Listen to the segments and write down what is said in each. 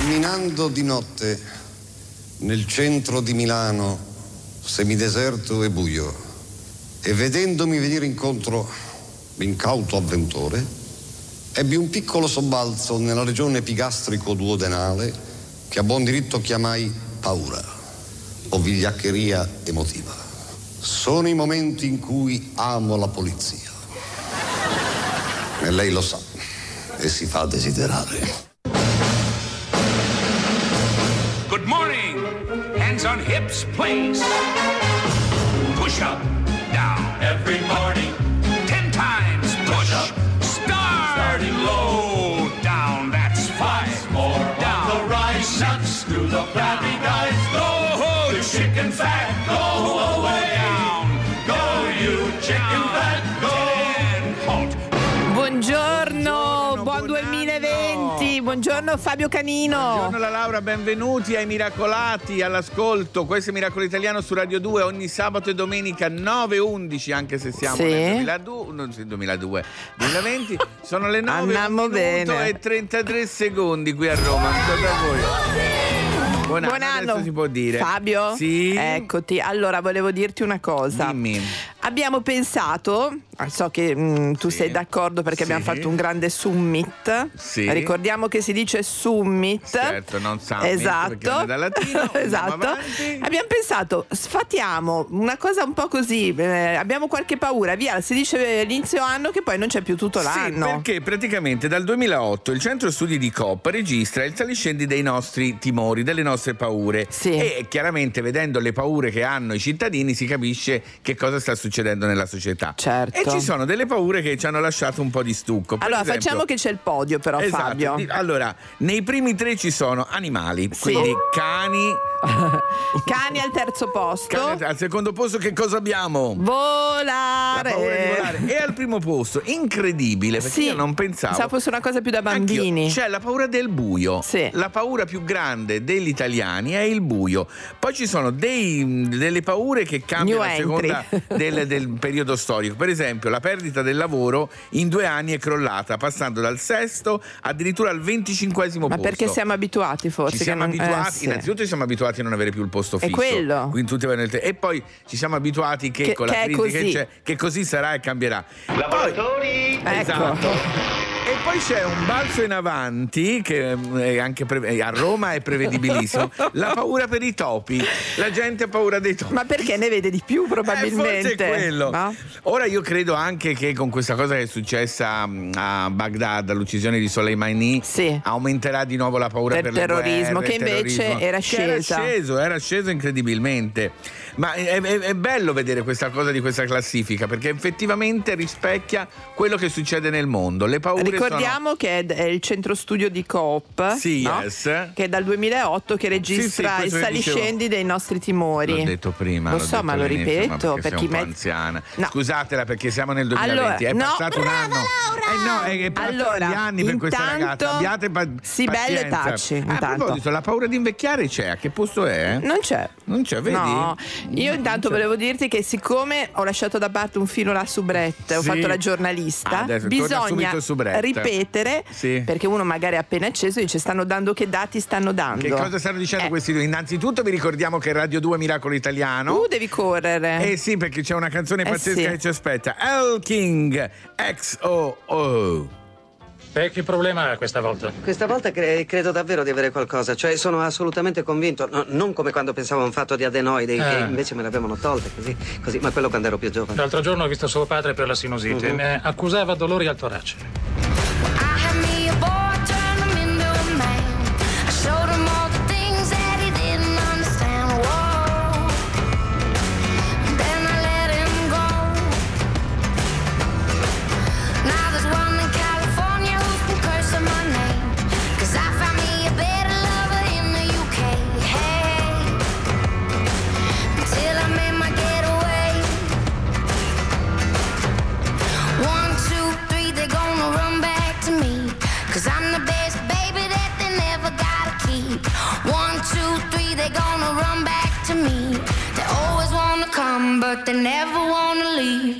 Camminando di notte nel centro di Milano, semideserto e buio, e vedendomi venire incontro l'incauto avventore, ebbi un piccolo sobbalzo nella regione epigastrico-duodenale che a buon diritto chiamai paura o vigliaccheria emotiva. Sono i momenti in cui amo la polizia. E lei lo sa e si fa desiderare. On hips, please. Push up, down. Every morning. Buongiorno Fabio Canino. Buongiorno la Laura, benvenuti ai Miracolati, all'ascolto. Questo è Miracolo Italiano su Radio 2 ogni sabato e domenica 9.11, anche se siamo Sì. nel 2002, non, sì, 2002, 2020. Sono le 9 Andiamo un minuto bene. e 33 secondi qui a Roma. Non so da voi. Buon anno, Buon anno. si può dire. Fabio? Sì. Eccoti. Allora, volevo dirti una cosa. Dimmi. Abbiamo pensato, ah, so che mm, tu Sì. sei d'accordo perché Sì. abbiamo fatto un grande summit. Sì. Ricordiamo che si dice summit. Certo, non summit, Esatto. latino. Esatto. Abbiamo pensato, sfatiamo una cosa un po' così. eh, abbiamo qualche paura, via, si dice inizio anno che poi non c'è più tutto Sì, l'anno. perché praticamente dal 2008 il centro studi di COP registra il saliscendi dei nostri timori, delle nostre paure. Sì. E chiaramente vedendo le paure che hanno i cittadini si capisce che cosa sta succedendo nella società. Certo. E ci sono delle paure che ci hanno lasciato un po' di stucco. Per Allora, esempio- facciamo che c'è il podio, però, Esatto. Fabio. Di- Allora, nei primi tre ci sono animali, Sì. quindi cani. Cani al terzo posto. cani- al secondo posto che cosa abbiamo? La Volare. volare. E al primo posto, incredibile, perché Sì, io non pensavo. Pensavo fosse una cosa più da bambini. Anch'io. C'è la paura del buio. Sì. La paura più grande degli italiani è il buio. Poi ci sono dei- delle paure che cambiano a seconda entry. Del, del periodo storico. Per esempio, la perdita del lavoro in due anni è crollata, passando dal sesto addirittura al venticinquesimo Ma posto. perché siamo abituati forse? Ci che siamo non- eh, abituati, sì. innanzitutto ci siamo abituati a non avere più il posto È fisso. quello. Quindi tutti vanno nel te- e poi ci siamo abituati che, Che- con la che è crisi che così. c'è, che così sarà e cambierà. Lavoratori. Ecco. Esatto. E poi c'è un balzo in avanti che è anche pre- eh, a Roma è prevedibilissimo. la paura per i topi. La gente ha paura dei topi. Ma perché ne vede di più Eh, probabilmente? forse è quello. no? Ora io credo anche che con questa cosa che è successa mm, a Baghdad, l'uccisione di Soleimani, Sì. aumenterà di nuovo la paura Per per, le terrorismo, guerre, che invece terrorismo. era Che scesa. Era sceso, era sceso incredibilmente. Ma è, è- è bello vedere questa cosa di questa classifica perché effettivamente rispecchia quello che succede nel mondo. Le paure Ricordiamo che è, il centro studio di Coop, Sì, no? yes. che è dal 2008 che registra questo i che dicevo. saliscendi dei nostri timori. L'ho detto prima. Lo so, ma lo ripeto perché per sei chi un po' met- anziana. No. Scusatela perché siamo nel 2020, Allora, è no, passato un brava, anno. Laura! Eh no, è, è passato Allora, gli anni per questa ragazza. Abbiate pa- sì, belle pazienza. tacci, A intanto. proposito, la paura di invecchiare c'è, a che posto è? Non c'è. Non c'è, vedi? No, io intanto Non c'è. volevo dirti che siccome ho lasciato da parte un filo là su Brett, ho Sì. fatto la giornalista, Adesso torna bisogna subito su Brett. ripetere Sì. perché uno magari è appena acceso dice stanno dando che dati stanno dando. Che cosa stanno dicendo Eh. questi due? Innanzitutto vi ricordiamo che Radio 2 Miracolo Italiano. Tu devi correre. Eh sì, perché c'è una canzone Eh pazzesca sì. che ci aspetta. El King XOO. E che problema ha questa volta? Questa volta cre- credo davvero di avere qualcosa, cioè sono assolutamente convinto, No, non come quando pensavo a un fatto di adenoidi, che Ah. invece me l'avevano tolte così, così, ma quello quando ero più giovane. L'altro giorno ho visto suo padre per la sinusite. Mi accusava dolori al torace. I they never wanna leave.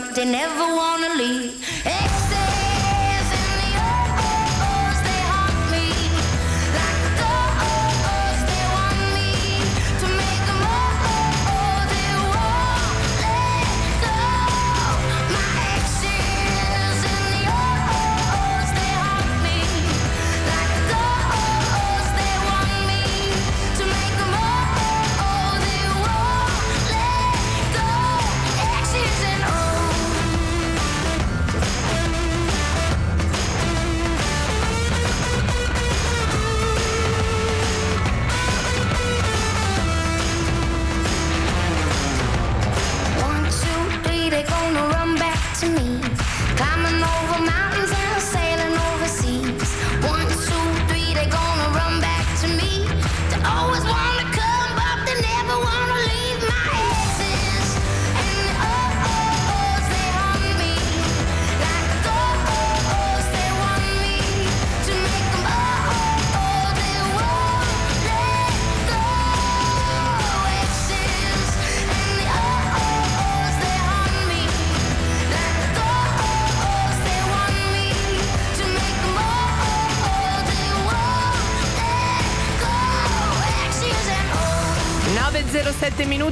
But they never wanna leave.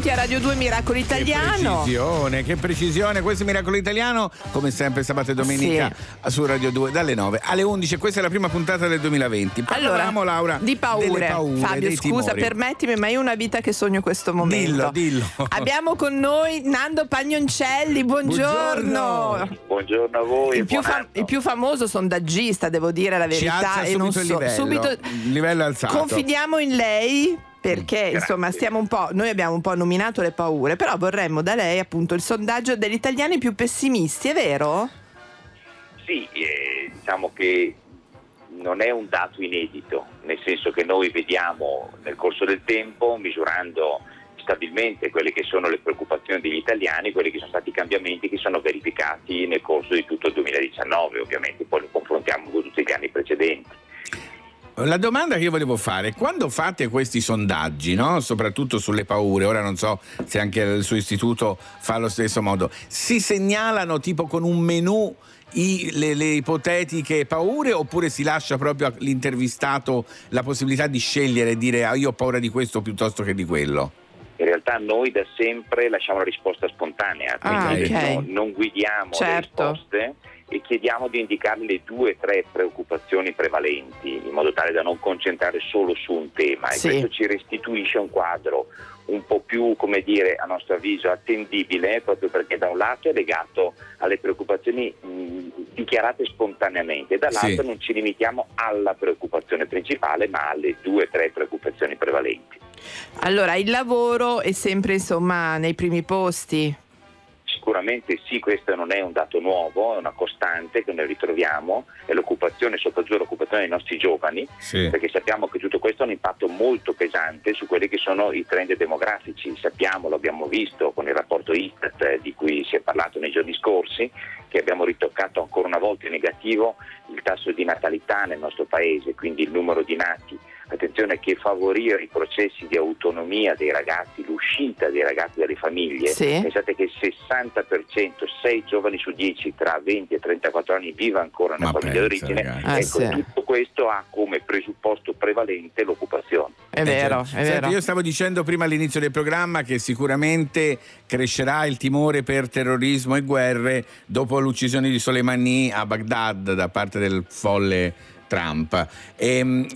9.07 minuti a Radio 2 Miracolo Che Italiano. precisione, che precisione. Questo è Miracolo Italiano, come sempre sabato e domenica su Radio 2 dalle 9 alle 11. Questa è la prima puntata del 2020. Parlavamo, Laura, di paure. paure, Fabio, scusa, timori. permettimi, ma io ho una vita che sogno questo Dillo, momento. dillo. Abbiamo con noi Nando Pagnoncelli, buongiorno. Buongiorno. A voi. Il più, buon fa- anno. il più famoso sondaggista, devo dire la Ci verità. alza e subito non il so- livello. subito Il livello è alzato. Confidiamo in lei perché insomma stiamo un po', noi abbiamo un po' nominato le paure, però vorremmo da lei appunto il sondaggio degli italiani più pessimisti, è vero? Sì, eh, diciamo che non è un dato inedito, nel senso che noi vediamo nel corso del tempo, misurando stabilmente quelle che sono le preoccupazioni degli italiani, quelli che sono stati i cambiamenti che sono verificati nel corso di tutto il 2019, ovviamente poi lo confrontiamo con tutti gli anni precedenti. La domanda che io volevo fare, quando fate questi sondaggi, no? soprattutto sulle paure, ora non so se anche il suo istituto fa allo stesso modo, si segnalano tipo con un menù i- le, le ipotetiche paure oppure si lascia proprio all'intervistato la possibilità di scegliere e dire ah, io ho paura di questo piuttosto che di quello? In realtà noi da sempre lasciamo la risposta spontanea, Ah, quindi ok. no- non guidiamo Certo. le risposte e chiediamo di indicare le due o tre preoccupazioni prevalenti in modo tale da non concentrare solo su un tema Sì. e questo ci restituisce un quadro un po' più, come dire, a nostro avviso attendibile, proprio perché da un lato è legato alle preoccupazioni mh, dichiarate spontaneamente dall'altro Sì. non ci limitiamo alla preoccupazione principale ma alle due o tre preoccupazioni prevalenti. Allora, il lavoro è sempre insomma nei primi posti. Sicuramente sì, questo non è un dato nuovo, è una costante che noi ritroviamo, è l'occupazione, soprattutto l'occupazione dei nostri giovani, Sì. perché sappiamo che tutto questo ha un impatto molto pesante su quelli che sono i trend demografici. Sappiamo, lo abbiamo visto con il rapporto ISTAT eh, di cui si è parlato nei giorni scorsi, che abbiamo ritoccato ancora una volta in negativo il tasso di natalità nel nostro paese, quindi il numero di nati. Attenzione che favorire i processi di autonomia dei ragazzi, l'uscita dei ragazzi dalle famiglie, Sì. pensate che il 60%, 6 giovani su 10 tra 20 e 34 anni viva ancora nella Ma famiglia d'origine, ragazzi. Eh, ecco, sì. tutto questo ha come presupposto prevalente l'occupazione. È Eh, vero, certo. è Senti, vero. io stavo dicendo prima all'inizio del programma che sicuramente crescerà il timore per terrorismo e guerre dopo l'uccisione di Soleimani a Baghdad da parte del folle Trump. Ehm,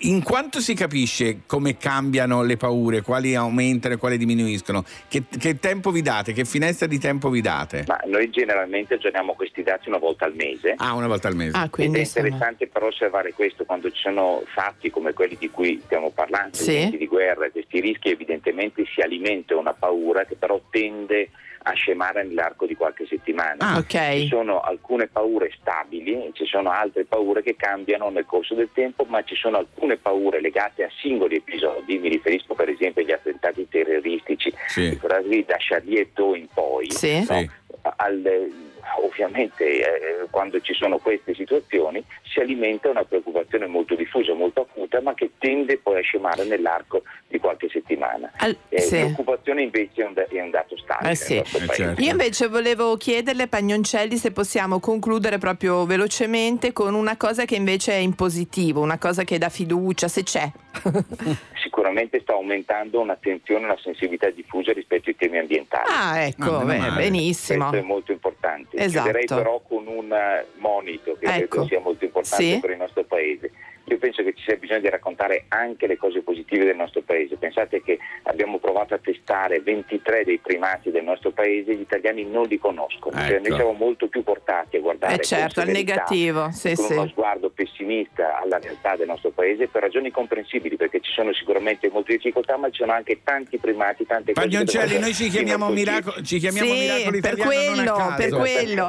in quanto si capisce come cambiano le paure, quali aumentano e quali diminuiscono? Che, che tempo vi date? Che finestra di tempo vi date? Ma noi generalmente aggiorniamo questi dati una volta al mese. Ah, una volta al mese. Ah, Ed quindi è interessante però osservare questo quando ci sono fatti come quelli di cui stiamo parlando, Sì. eventi di guerra, questi rischi evidentemente si alimenta una paura che però tende a scemare nell'arco di qualche settimana. Ah, Ci ok. sono alcune paure stabili, ci sono altre paure che cambiano nel corso del tempo, ma ci sono alcune paure legate a singoli episodi, mi riferisco per esempio agli attentati terroristici, Sì. ricordatevi da Charlie Hebdo in poi, Sì. no? Sì. al- ovviamente eh, quando ci sono queste situazioni si alimenta una preoccupazione molto diffusa, molto acuta, ma che tende poi a scemare nell'arco di qualche settimana. Al- Eh, sì. L'occupazione invece è un, è un dato stabile Eh sì. paese. certo. Io invece volevo chiederle, Pagnoncelli, se possiamo concludere proprio velocemente con una cosa che invece è in positivo, una cosa che dà fiducia, se c'è. Sicuramente sta aumentando un'attenzione e una sensibilità diffusa rispetto ai temi ambientali. Ah, ecco, Ah, beh, benissimo. Questo è molto importante. Esatto. Chiuderei però con un eh, monito che Ecco. credo sia molto importante Sì. per il nostro paese. Io penso che ci sia bisogno di raccontare anche le cose positive del nostro paese. Pensate che abbiamo provato a testare 23 dei primati del nostro paese e gli italiani non li conoscono. Cioè, Ecco. noi siamo molto più portati a guardare Eh certo, con al negativo, sì, con sì. uno sguardo pessimista alla realtà del nostro paese per ragioni comprensibili, perché ci sono sicuramente molte difficoltà, ma ci sono anche tanti primati, tante cose. Pagnoncelli, noi ci chiamiamo. Miraco- ci chiamiamo sì, Miracolo per a quello, per quello.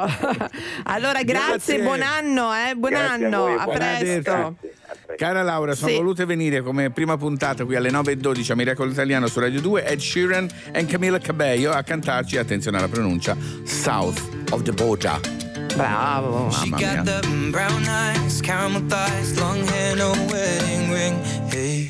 allora, grazie, Grazie. buon anno, eh, buon Grazie a anno, voi, a buon anno. presto. Grazie, a presto. Cara Laura, sono Sì. volute venire come prima puntata qui alle 9.12 a Miracolo Italiano su Radio 2 Ed Sheeran e Camilla Cabello a cantarci, attenzione alla pronuncia, South of the Border. Bravo. She Mamma got mia. the brown eyes, caramel thighs, long hair, no wedding ring. Hey,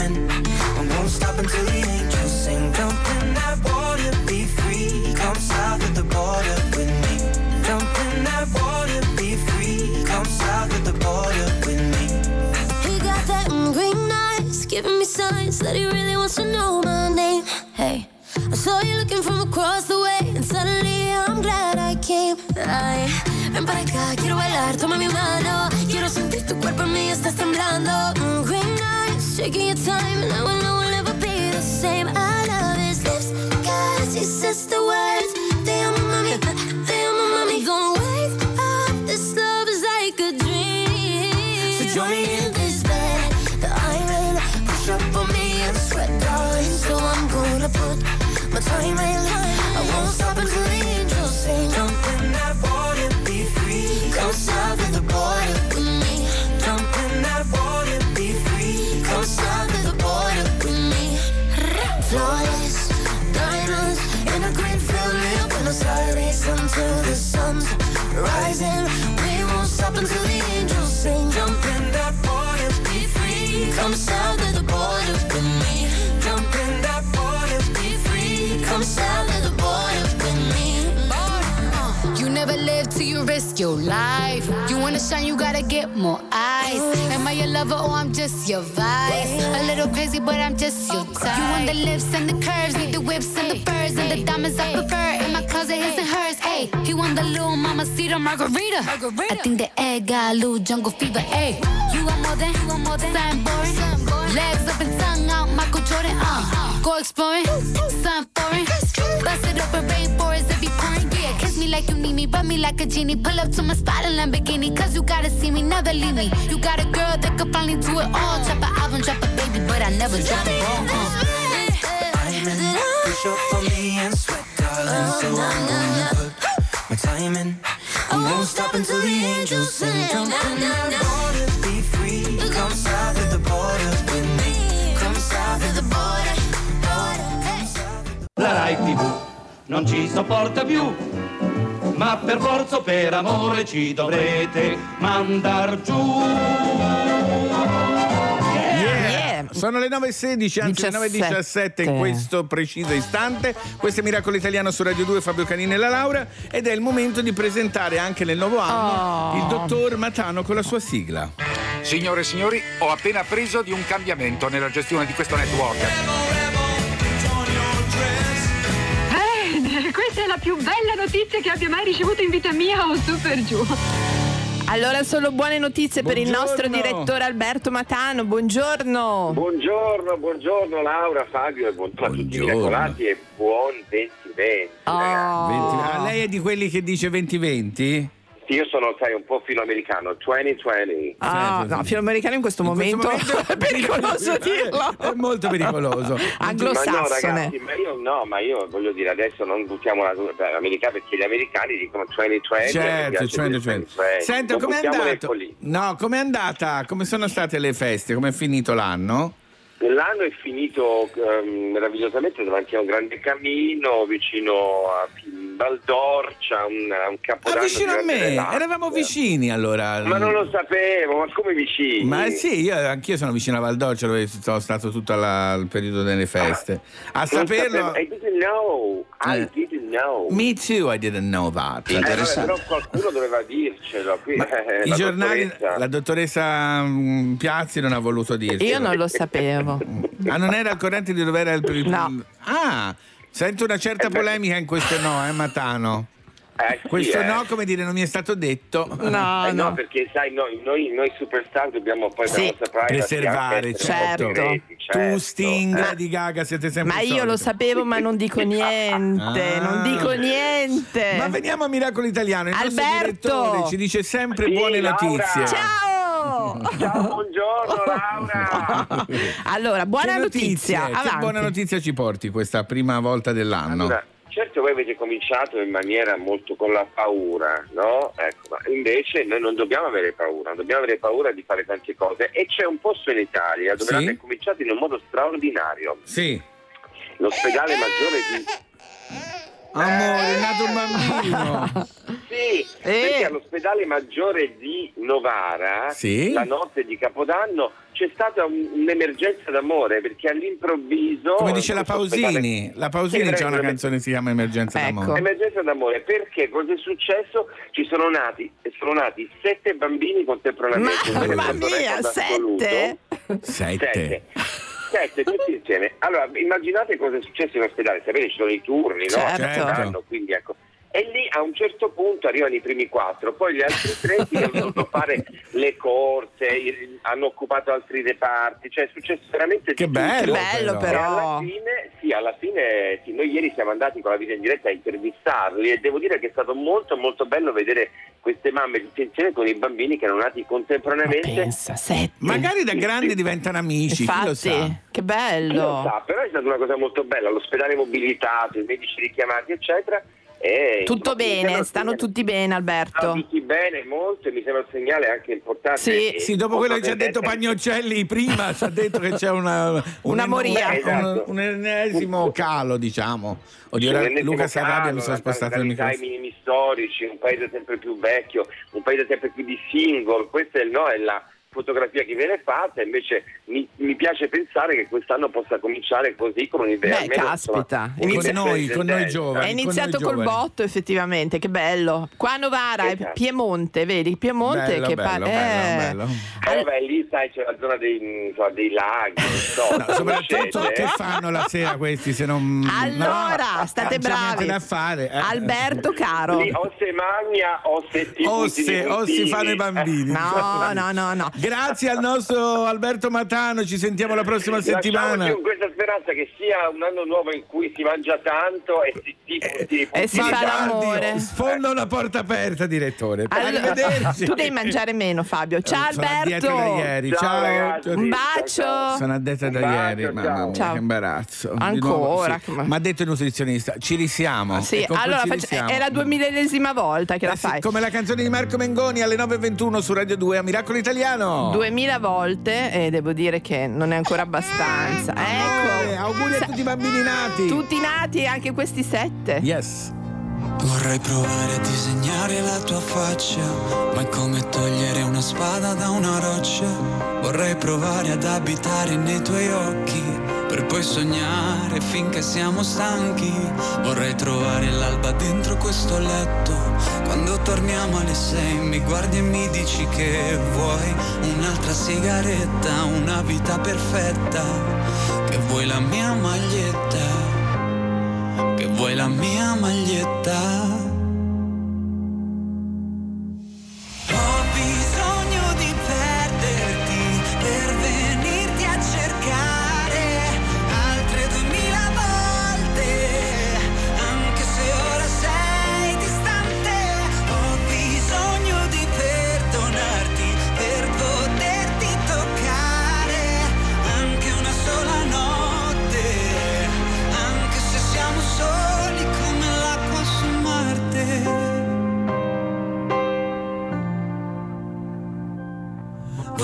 in. I won't stop until the angels sing. Jump in that water, be free. Come south of the border with me. Jump in that water, be free. Come south of the border with me. He got that green eyes, giving me signs that he really wants to know my name. Hey, I saw you looking from across the way, and suddenly I'm glad I came. Ay, ven para acá, quiero bailar, toma mi mano. Quiero sentir tu cuerpo en mí, estás temblando. Mm, taking your time, and I will know we'll never be the same. I love his lips, cause he says the words. Mami, te amo, mami. Don't wake up, this love is like a dream. So join me in this bed that I'm. Push up on me and sweat, darling. So I'm gonna put my time in. I won't stop until angels sing. Jump in that water, be free. Come south rising. We won't stop until the angels sing. Jump in that water, be free. Come south your life. You wanna shine, you gotta get more eyes. Am I your lover or I'm just your vice? A little crazy, but I'm just your type. You want the lips and the curves, need the whips and the furs and the diamonds I prefer. In my closet, his and hers. Hey, he want the little mama cedar margarita. I think the egg got a little jungle fever. Hey, you want more than, you want more than something boring. Legs up and tongue out, Michael Jordan. Uh, go exploring, something foreign. Bust it open, rainforest, me like you need me, rub me like a genie. Pull up to my spot in Lamborghini, cause you gotta see me, never leave me. You got a girl that could finally do it all. Drop an album, drop a baby, but I never drop a ball. Uh. I'm in. Push up on me and sweat, darling. So I'm gonna put my time in. I won't stop until the angels sing. Jump in that water, be free. Come south of the border with me. Come south of the border. La Rai TV non ci sopporta più, ma per forza o per amore ci dovrete mandar giù. Sono le 9.16, anzi le 9.17 in questo preciso istante. Questo è Miracolo Italiano su Radio 2, Fabio Canini e la Laura. Ed è il momento di presentare anche nel nuovo anno Oh. il dottor Matano con la sua sigla. Signore e signori, ho appena appreso di un cambiamento nella gestione di questo network. Questa è la più bella notizia che abbia mai ricevuto in vita mia o su per giù. Allora solo buone notizie per il nostro direttore Alberto Matano. Buongiorno. Buongiorno, buongiorno Laura, Fabio e buongiorno a tutti i miracolati e buon 2020. Oh. Venti- ah, lei è di quelli che dice 2020? Sì, io sono, sai, un po' filoamericano, 2020. Ah, no, filoamericano in questo momento, è pericoloso dirlo. È molto pericoloso. Ma no, ragazzi, ma io no, ma io voglio dire, adesso non buttiamo la americana perché gli americani dicono 2020. Certo, mi piace 2020. dire Senta, com'è follie. No, com'è andata? Come sono state le feste? Com'è finito l'anno? L'anno è finito ehm, meravigliosamente davanti a un grande cammino vicino a Valdorcia, un, a un capodanno. Ah, vicino a me, relax. eravamo vicini allora. Ma non lo sapevo, ma come vicini? Ma sì, io, anch'io sono vicino a Valdorcia dove sono stato tutto la- il periodo delle feste. A Non saperlo. sapevo, I didn't know, I Eh. didn't know. Me too, I didn't know that. Eh, vabbè, però qualcuno doveva dircelo. Qui, eh, I la giornali, dottoressa- la dottoressa mm, Piazzi non ha voluto dirci. Io non lo sapevo. Ah, non era al corrente di dove era il primo. No. Ah, sento una certa polemica in questo no, eh, Matano. Eh, sì, Questo eh. no, come dire, non mi è stato detto. No, Eh, no, no. perché sai, noi, noi, noi superstar dobbiamo poi Sì. Preservare, certo. segreti, Tu, certo. Sting, Eh. Lady Gaga, siete sempre Ma io lo solito. sapevo, ma non dico niente. Ah. Non dico niente. Ma veniamo a Miracolo Italiano. Il nostro Alberto! direttore ci dice sempre Sì, buone Laura. notizie. Ciao! Ciao, buongiorno Laura. Allora, buona Che notizia. notizie? Che buona notizia ci porti questa prima volta dell'anno? Allora, certo voi avete cominciato in maniera molto con la paura, no? Ecco, ma invece noi non dobbiamo avere paura, dobbiamo avere paura di fare tante cose e c'è un posto in Italia dove Sì? l'hanno cominciato in un modo straordinario. Sì. L'ospedale maggiore di Amore, è nato un bambino. Sì, perché all'ospedale maggiore di Novara, Sì? la notte di Capodanno, c'è stata un- un'emergenza d'amore perché all'improvviso. Come dice la Pausini, ospedale- la Pausini c'è una canzone che si chiama Emergenza Ecco. d'amore. Emergenza d'amore, perché cosa è successo? Ci sono nati, sono nati sette bambini contemporaneamente. Mamma mia, sette? Sette. Sette. Sette, tutti insieme. Allora, immaginate cosa è successo in ospedale. Sapete, ci sono i turni, no? Certo. Quindi ecco. E lì a un certo punto arrivano i primi quattro, poi gli altri tre si hanno dovuto fare le corse, hanno occupato altri reparti, cioè è successo veramente Che bello, Che bello, E però. alla fine, sì, alla fine sì, noi ieri siamo andati con la vita in diretta a intervistarli e devo dire che è stato molto molto bello vedere queste mamme tutte insieme con i bambini che erano nati Ma contemporaneamente. pensa, sette. Magari da grandi diventano amici, chi lo sa. Infatti, che Chi lo bello. sa, però è stata una cosa molto bella, l'ospedale mobilitato, i medici richiamati, eccetera. E, Tutto insomma, mi bene, stanno tutti bene, Stanno Alberto. tutti bene, molto, e mi sembra un segnale anche importante. Sì. E Sì, dopo quello che ci ha detto Pagnoccelli prima, ci ha detto che c'è una, Una un- moria. un- Esatto. un, ennesimo calo, diciamo. Oddio, un Luca Sarabia mi sono spostato il natalità, i microfono. minimi storici, un paese sempre più vecchio, un paese sempre più di single, questa è, il- no, è la fotografia che viene fatta, invece mi, mi piace pensare che quest'anno possa cominciare così con un'idea. Beh, almeno, caspita. insomma, Con noi, con noi giovani. È iniziato col giovani. botto, effettivamente, che bello. Qua a Novara è Esatto. Piemonte, vedi? Piemonte Bello, che bello, pa- eh. bello. Eh, vabbè, lì sai c'è la zona dei, insomma, dei laghi, so, No, soprattutto che fanno la sera questi se non Allora, no, state bravi. da fare. eh. Alberto caro. Lì o se magna o se ti o se, o si fanno i bambini. No, no, no, no. Grazie al nostro Alberto Matano, ci sentiamo la prossima Lasciamoci settimana. con questa speranza che sia un anno nuovo in cui si mangia tanto e si, si, si, E si fa l'amore. Sfonda una porta aperta, direttore. Allora, tu devi mangiare meno, Fabio. Ciao Sono a dieta da Alberto. ieri. Ciao, Ciao. ragazzi. Un bacio. Sono a dieta da bacio, ieri, ciao. mamma mia, Ciao. che imbarazzo. Ancora, sì. Ma ha detto il nutrizionista, ci risiamo. Sì, allora ci risiamo. è la duemilaesima volta che la Eh sì, fai. come la canzone di Marco Mengoni alle 9.21 su Radio 2 a Miracolo Italiano. 2000 volte e devo dire che non è ancora abbastanza. Eh, Ecco. auguri a tutti i bambini nati. Tutti nati, anche questi sette. Yes. Vorrei provare a disegnare la tua faccia, ma è come togliere una spada da una roccia. Vorrei provare ad abitare nei tuoi occhi, per poi sognare finché siamo stanchi. Vorrei trovare l'alba dentro questo letto, quando torniamo alle sei mi guardi e mi dici che vuoi un'altra sigaretta, una vita perfetta, che vuoi la mia maglietta che vuoi la mia maglietta.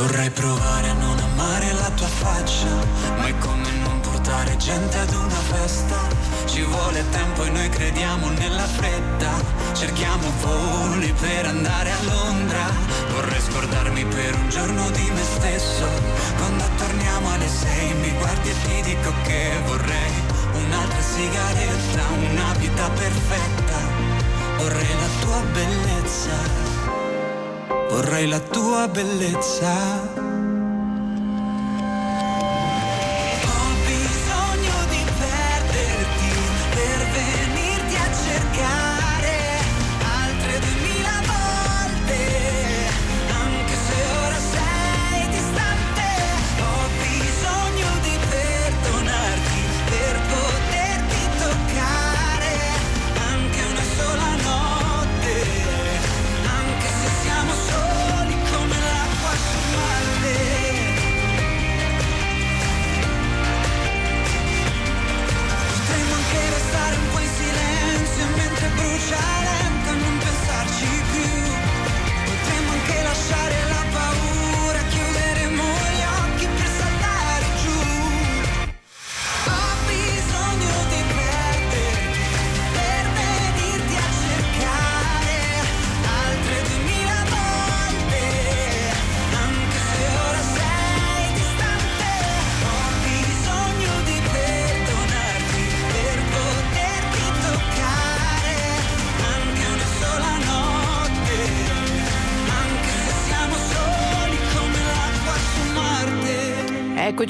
Vorrei provare a non amare la tua faccia, ma è come non portare gente ad una festa. Ci vuole tempo e noi crediamo nella fretta, cerchiamo voli per andare a Londra. Vorrei scordarmi per un giorno di me stesso, quando torniamo alle sei mi guardi e ti dico che vorrei un'altra sigaretta, una vita perfetta. Vorrei la tua bellezza vorrei la tua bellezza.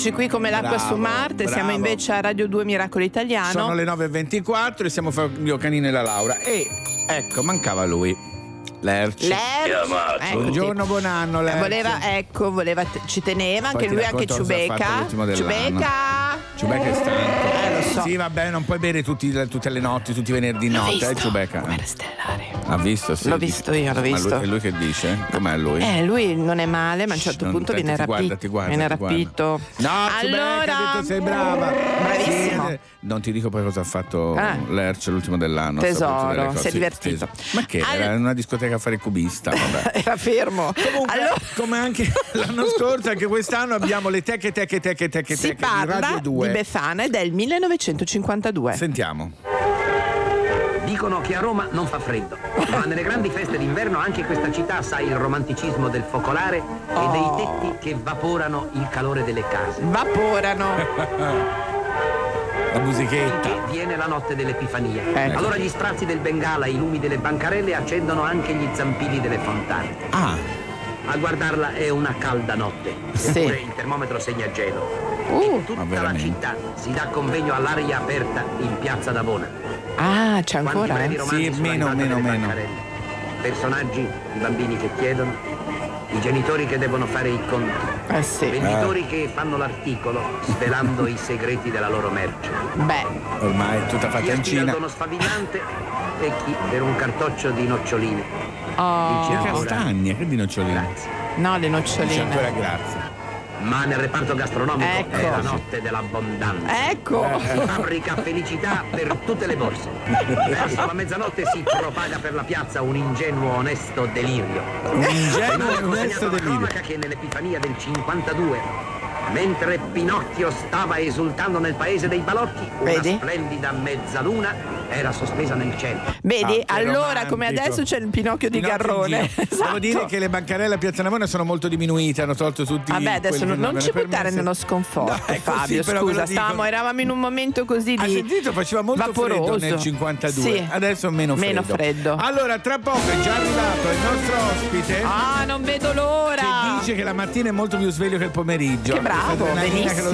Eccoci qui come l'acqua Bravo, su Marte, siamo bravo. invece a Radio 2 Miracolo Italiano. Sono le 9.24 e siamo Fabio Canino e la Laura. E ecco, mancava lui. Lerci. Lerci, eccoti. Buongiorno, buon anno, Eh, Lerci. voleva, ecco, voleva, ci teneva Poi anche lui, anche Ciubeca. Ciubeca! Ciubeca è stanco. Eh, lo so. Sì, vabbè, non puoi bere tutti- tutte le notti, tutti i venerdì L'ho notte, eh, visto, Ciubeca. Ha visto, sì. L'ho visto io, l'ho Ma lui- visto. e lui che dice? Com'è lui? Eh, lui non è male, ma a un certo non- punto aspetta, viene ti guarda, rapito. ti guarda, viene ti guarda. rapito. No, Ciubeca, allora, ha detto sei brava. Bravissimo. Sì, non ti dico poi cosa ha fatto Ah. Lerch l'ultimo dell'anno. Tesoro, si è divertito. sì. Ma che era in una discoteca a fare cubista, vabbè. Era fermo. Comunque, come anche l'anno scorso, anche quest'anno abbiamo le teche, teche, teche, teche, Si teche di Radio parla 2. di Befana ed è il 1952. Sentiamo. Dicono che a Roma non fa freddo, ma nelle grandi feste d'inverno anche questa città sa il romanticismo del focolare e dei tetti che vaporano il calore delle case. Vaporano. La musichetta. Finché viene la notte dell'Epifania. Ecco. Allora gli strazi del Bengala i lumi delle bancarelle accendono anche gli zampilli delle fontane. Ah. A guardarla è una calda notte, Sì. eppure il termometro segna gelo. Uh, In tutta la città si dà convegno all'aria aperta in piazza D'Avona. Ah, c'è ancora? eh? sulla meno, meno, meno. Personaggi, i bambini che chiedono, i genitori che devono fare i conti, Eh sì. venditori che fanno l'articolo svelando i segreti della loro merce. Beh, Ormai è tutta fatta Chi in Cina. dono sfavillante e chi per un cartoccio di noccioline. Oh. Dice Che ancora, castagne, che di noccioline. no, le Dice noccioline. ancora grazie. Ma nel reparto gastronomico Ecco. è la notte dell'abbondanza. Ecco. Si fabbrica felicità per tutte le borse. Verso la mezzanotte si propaga per la piazza un ingenuo onesto delirio. Un ingenuo e onesto la delirio. che nell'Epifania del 52, mentre Pinocchio stava esultando nel paese dei balocchi, una Vedi? splendida mezzaluna era sospesa nel cielo. Vedi, Ah, che allora come romantico. adesso c'è il Pinocchio di Pinocchio in Garrone. giro. Esatto. Devo dire che le bancarelle a Piazza Navona sono molto diminuite, hanno tolto tutti Vabbè, adesso quelli non, che non ci buttare permessi. nello sconforto, No, è così, Fabio. però ve lo Scusa, dico. stavamo, eravamo in un momento così Ha di sentito? Faceva molto vaporoso. freddo nel 52, Sì. adesso meno freddo. Meno freddo. Allora, tra poco è già arrivato il nostro ospite. Ah, non vedo l'ora. Che dice che la mattina è molto più sveglio che il pomeriggio. Che bravo, benissimo.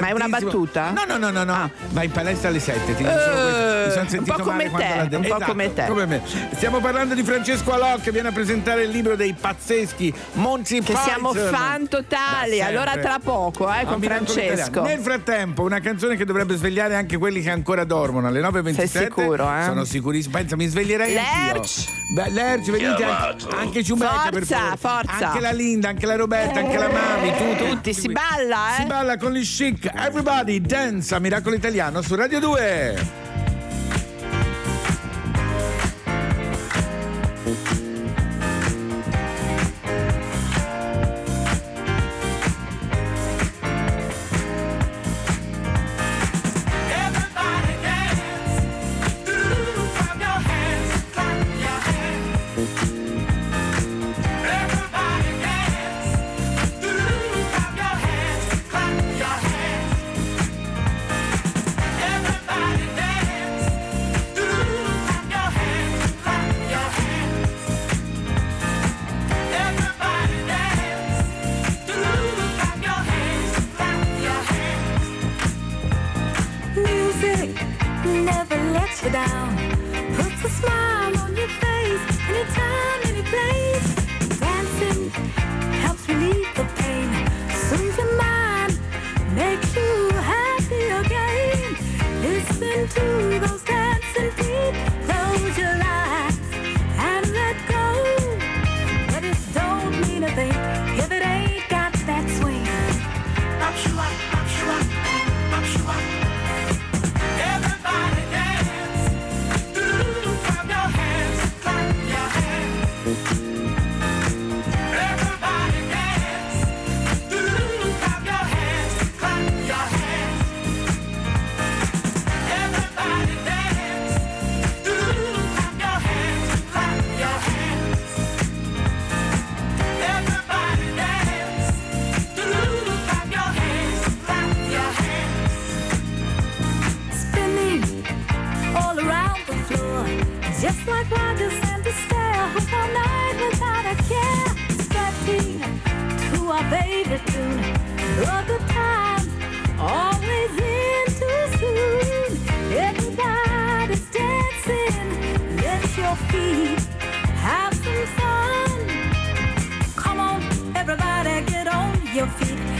Ma è una battuta? No, no, no, no, no. Va in palestra alle 7. Ti dico solo questo. Mi sono Eh, un sentito po' come male quando te, detto. un po' Esatto, come te. come me. Stiamo parlando di Francesco Alò che viene a presentare il libro dei pazzeschi Monty Che siamo Python. fan totali. Allora tra poco, eh, con Francesco. Nel frattempo, una canzone che dovrebbe svegliare anche quelli che ancora dormono alle 9.27. Sei sicuro, eh? Sono sicurissimo. Pensa, mi sveglierei Lerch! Beh, Lerch, venite anche, anche Ciubecca per Forza, favore. forza. Anche la Linda, anche la Roberta, anche la Mavi, tutti. Tutti, si balla, Si eh? balla con gli chic. Everybody dance a Miracolo Italiano su Radio 2. Your feet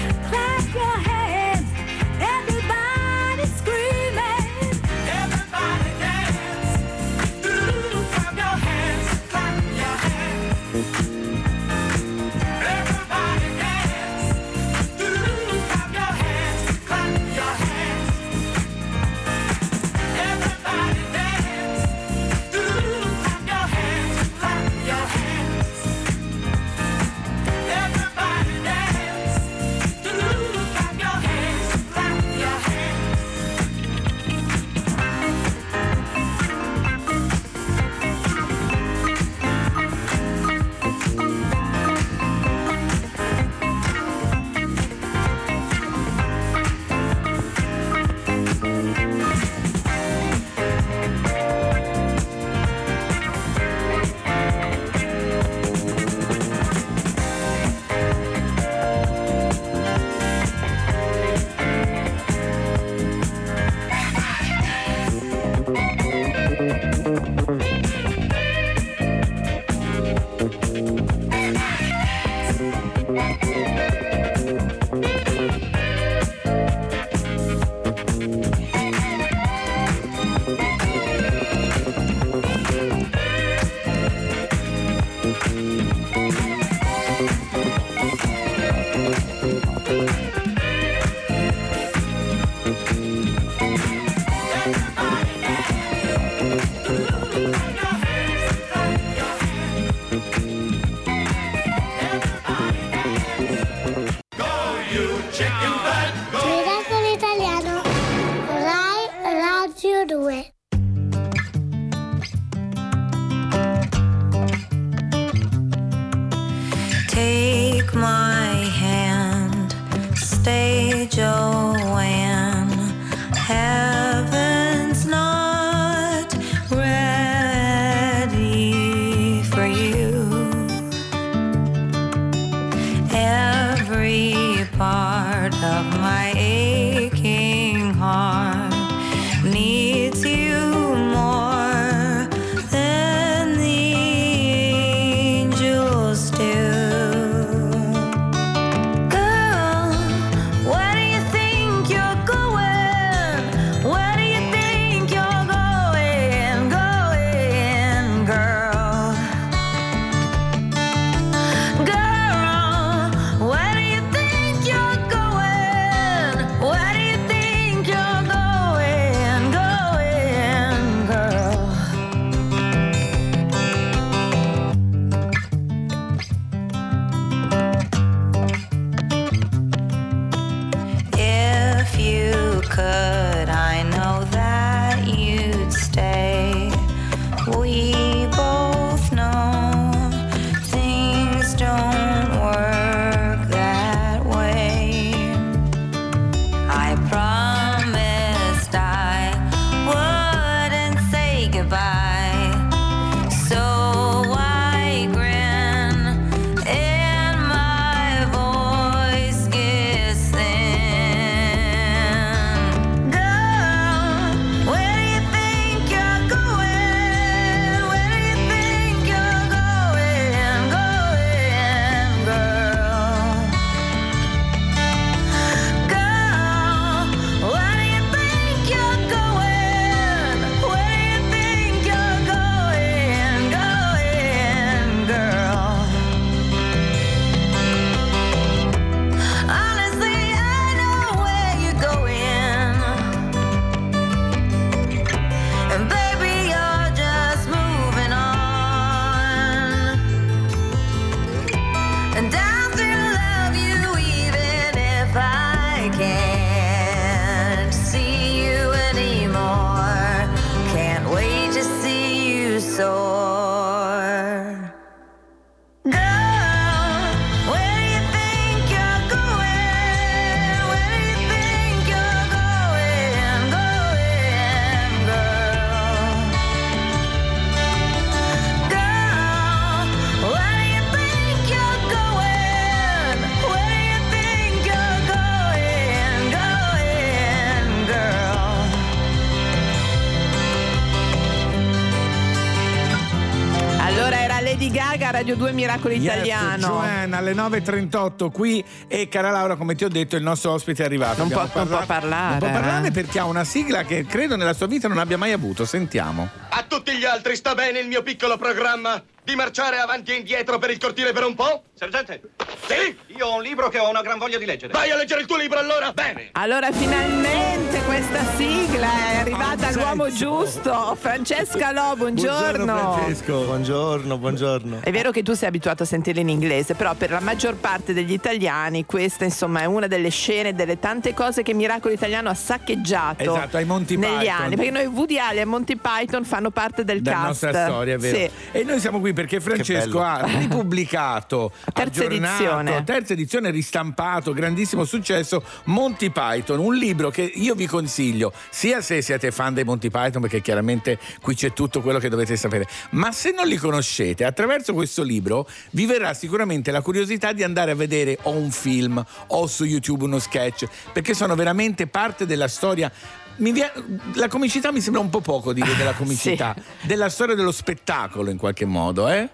Radio 2 Miracolo Yes, Italiano. Joanne alle 9.38 qui e cara Laura come ti ho detto il nostro ospite è arrivato. Non può- Abbiamo non può parlare, Non può parlare eh. perché ha una sigla che credo nella sua vita non abbia mai avuto. Sentiamo. A tutti gli altri sta bene il mio piccolo programma di marciare avanti e indietro per il cortile per un po'? Sergente? Sì? Io ho un libro che ho una gran voglia di leggere. Vai a leggere il tuo libro allora? Bene. Allora finalmente questa sigla è arrivata all'uomo giusto. Francesca Lo, buongiorno. Buongiorno, buongiorno. È vero che tu sei abituato a sentirla in inglese, però per la maggior parte degli italiani questa insomma è una delle scene, delle tante cose che Miracolo Italiano ha saccheggiato Esatto, ai Monty negli Python. anni, perché noi Woody Allen e Monty Python fanno parte del della cast. nostra storia, è vero. Sì. E noi siamo qui perché Francesco ha ripubblicato, Terza aggiornato, edizione. terza edizione ristampato, grandissimo successo, Monty Python, un libro che io vi consiglio, sia se siete fan dei Monty Python, perché chiaramente qui c'è tutto quello che dovete sapere, ma se non li conoscete, attraverso questo libro vi verrà sicuramente la curiosità di andare a vedere o un film o su YouTube uno sketch, perché sono veramente parte della storia. Vie- la comicità mi sembra un po' poco dire della comicità, della storia dello spettacolo in qualche modo, eh?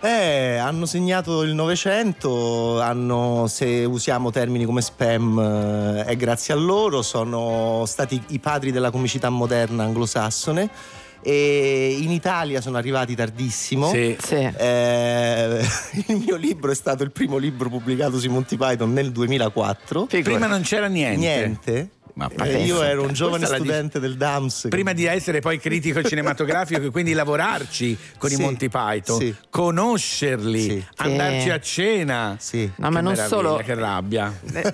Eh, hanno segnato il Novecento, hanno, se usiamo termini come spam, eh, è grazie a loro, sono stati i padri della comicità moderna anglosassone. E in Italia sono arrivati tardissimo. Sì. Eh, il mio libro è stato il primo libro pubblicato sui Monty Python nel 2004. Prima non c'era niente. Niente. Ma Eh, io ero un giovane studente del DAMS. Prima di essere poi critico cinematografico e quindi lavorarci con i Sì, Monty Python, sì. conoscerli, andarci Sì. a cena. Sì. No, ma Che non meraviglia, solo. Che rabbia. Eh,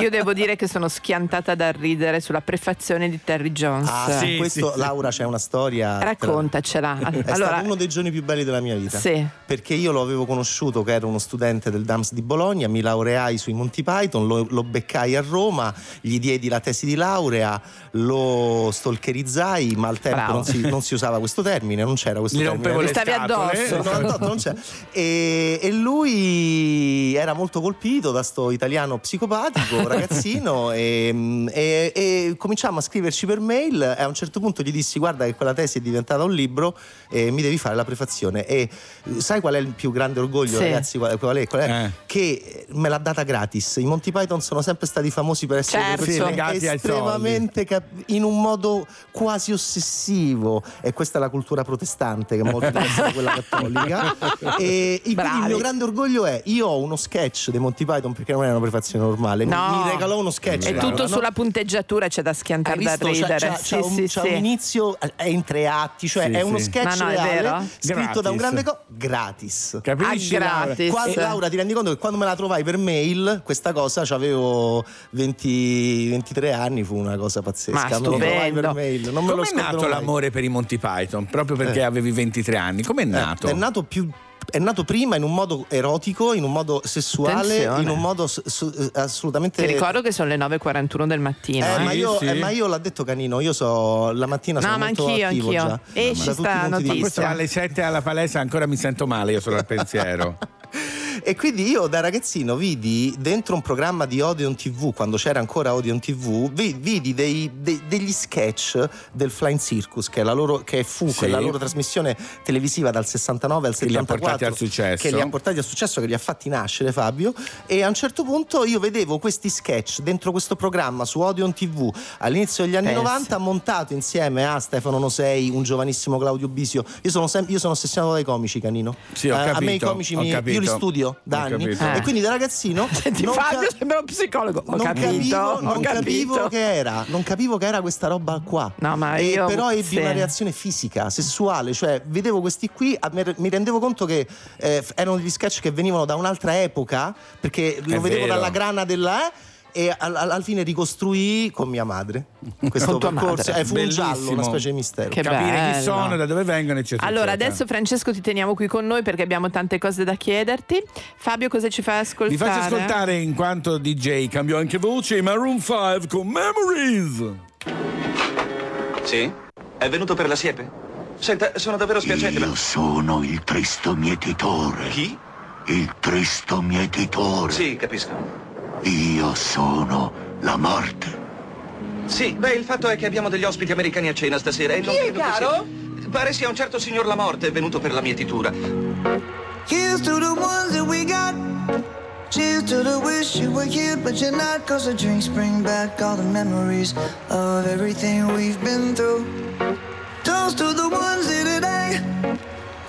Io devo dire che sono schiantata da ridere sulla prefazione di Terry Jones. Ah, su questo Laura c'è una storia. Raccontacela. È Allora, stato uno dei giorni più belli della mia vita. Sì. Perché io lo avevo conosciuto che era uno studente del DAMS di Bologna, mi laureai sui Monty Python, lo, lo beccai a Roma, gli diedi la tesi di laurea, lo stalkerizzai, ma al tempo non si, non si usava questo termine, non c'era questo Gli termine. Gli stavi addosso. No, no. E, e lui era molto colpito da sto italiano psicopatico, ragazzino, e, e- e cominciamo a scriverci per mail. E a un certo punto gli dissi: Guarda, che quella tesi è diventata un libro e mi devi fare la prefazione. E sai qual è il più grande orgoglio, Sì. ragazzi? Qual è? Qual è? Qual è? Eh. Che me l'ha data gratis. I Monty Python sono sempre stati famosi per essere Certo. delle estremamente cap- in un modo quasi ossessivo. E questa è la cultura protestante, che è molto diversa da quella cattolica. E il, quindi il mio grande orgoglio è: io ho uno sketch dei Monty Python perché non è una prefazione normale. mi- No. Mi regalò uno sketch. è Laura, tutto no? sulla punteggiatura, c'è da schiantare da visto? C'ha, ridere. c'ha- sì, un, sì, c'ha sì. un inizio, è in tre atti, cioè è uno sketch No, no, reale, scritto da un Gratis. grande co- gratis. Capisci? Ah, Laura? gratis. Qua- Laura, ti rendi conto che quando me la trovai per mail, questa cosa c'avevo 20 23 anni, fu una cosa pazzesca. Ma stupendo. per mail. Non me lo Com'è scorderò nato mai. l'amore per i Monty Python? Proprio perché Eh. avevi 23 anni. Com'è Eh, nato? È nato più. È nato prima in un modo erotico, in un modo sessuale, Attenzione. in un modo s- su- eh, assolutamente. Ti ricordo che sono le 9.41 del mattino. Eh, eh. ma, io, sì. eh, ma io l'ha detto Canino, io so la mattina No, sono ma molto anch'io, attivo anch'io. già. Esci Da tutti sta i punti di notizia. Questo alle 7 alla palestra ancora mi sento male, io solo al pensiero. E quindi io da ragazzino vidi dentro un programma di Odeon TV, quando c'era ancora Odeon TV, vi- vidi dei- dei- degli sketch del Flying Circus, che, è la loro, che fu Sì. quella loro trasmissione televisiva dal 69 al Che li ha 74. portati al successo. Che li ha portati al successo, che li ha fatti nascere Fabio. E a un certo punto io vedevo questi sketch dentro questo programma su Odeon TV all'inizio degli anni Pensa. 90, montato insieme a Stefano Nosei, un giovanissimo Claudio Bisio. Io sono, sem- io sono ossessionato dai comici, Canino. Sì, ho Eh, a me i capito, comici mi- io capito. li studio da Ho anni. Eh. e quindi da ragazzino Senti, non, Fabio ca- sembra un psicologo. Ho non capito, capivo, ho non capivo che era, non capivo che era questa roba qua. No, ma E io- però ebbi sì. una reazione fisica, sessuale, cioè vedevo questi qui, mi rendevo conto che eh, erano degli sketch che venivano da un'altra epoca, perché lo È vedevo vero. dalla grana della eh, e al, al- al fine ricostruì con mia madre questo Con percorso. madre. Eh, fu un giallo, una Bellissimo. specie di mistero. Che Capire chi bello. sono, da dove vengono, eccetera. Allora, eccetera. adesso Francesco ti teniamo qui con noi perché abbiamo tante cose da chiederti. Fabio, cosa ci fai ascoltare? Vi faccio ascoltare in quanto DJ cambiò anche voce i Maroon 5 con Memories. Sì? È venuto per la siepe? Senta, sono davvero spiacente. Io sono il tristo mietitore. Chi? Il tristo mietitore. Sì, capisco. Io sono la morte. Sì, beh, il fatto è che abbiamo degli ospiti americani a cena stasera e non Chi è, caro? sia- Pare sia un certo signor La Morte venuto per la mietitura. Here's to the ones that we got. Cheers to the wish you were here, but you're not. Cause the drinks bring back all the memories of everything we've been through. Toast to the ones here today.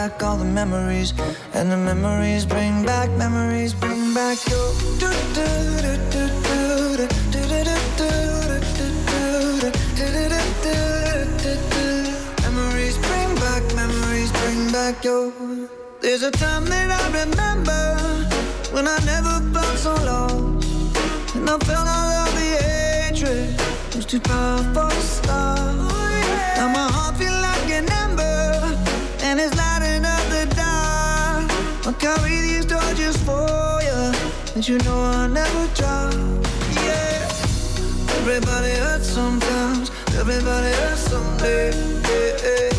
back all the memories. And the memories bring back, memories bring back your. Memories bring back, memories bring back your. There's a time that I remember when I never felt so lost. And I felt all of the hatred was too powerful to stop. Now my heart feel carry these torches for you, and you know I'll never drop. Yeah, everybody hurts sometimes, everybody hurts someday. Yeah, yeah.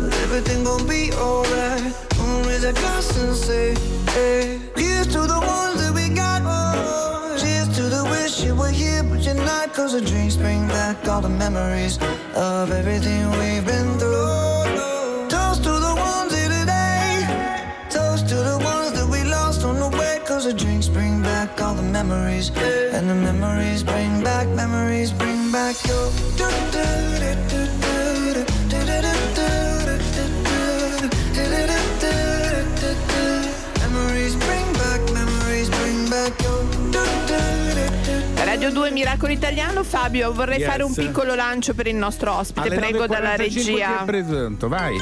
But everything gon' be alright. Gonna raise a glass and say, hey. Here's to the ones that we got. Cheers to the wish you were here, but you're not. Cause the drinks bring back all the memories of everything we've been through. Memories. And the memories bring back, memories bring back your. Memories bring back, memories bring back your. Radio 2 Miracolo Italiano, Fabio, vorrei Yes. fare un piccolo lancio per il nostro ospite, Alle prego dalla 9.45 ti regia. presento, vai.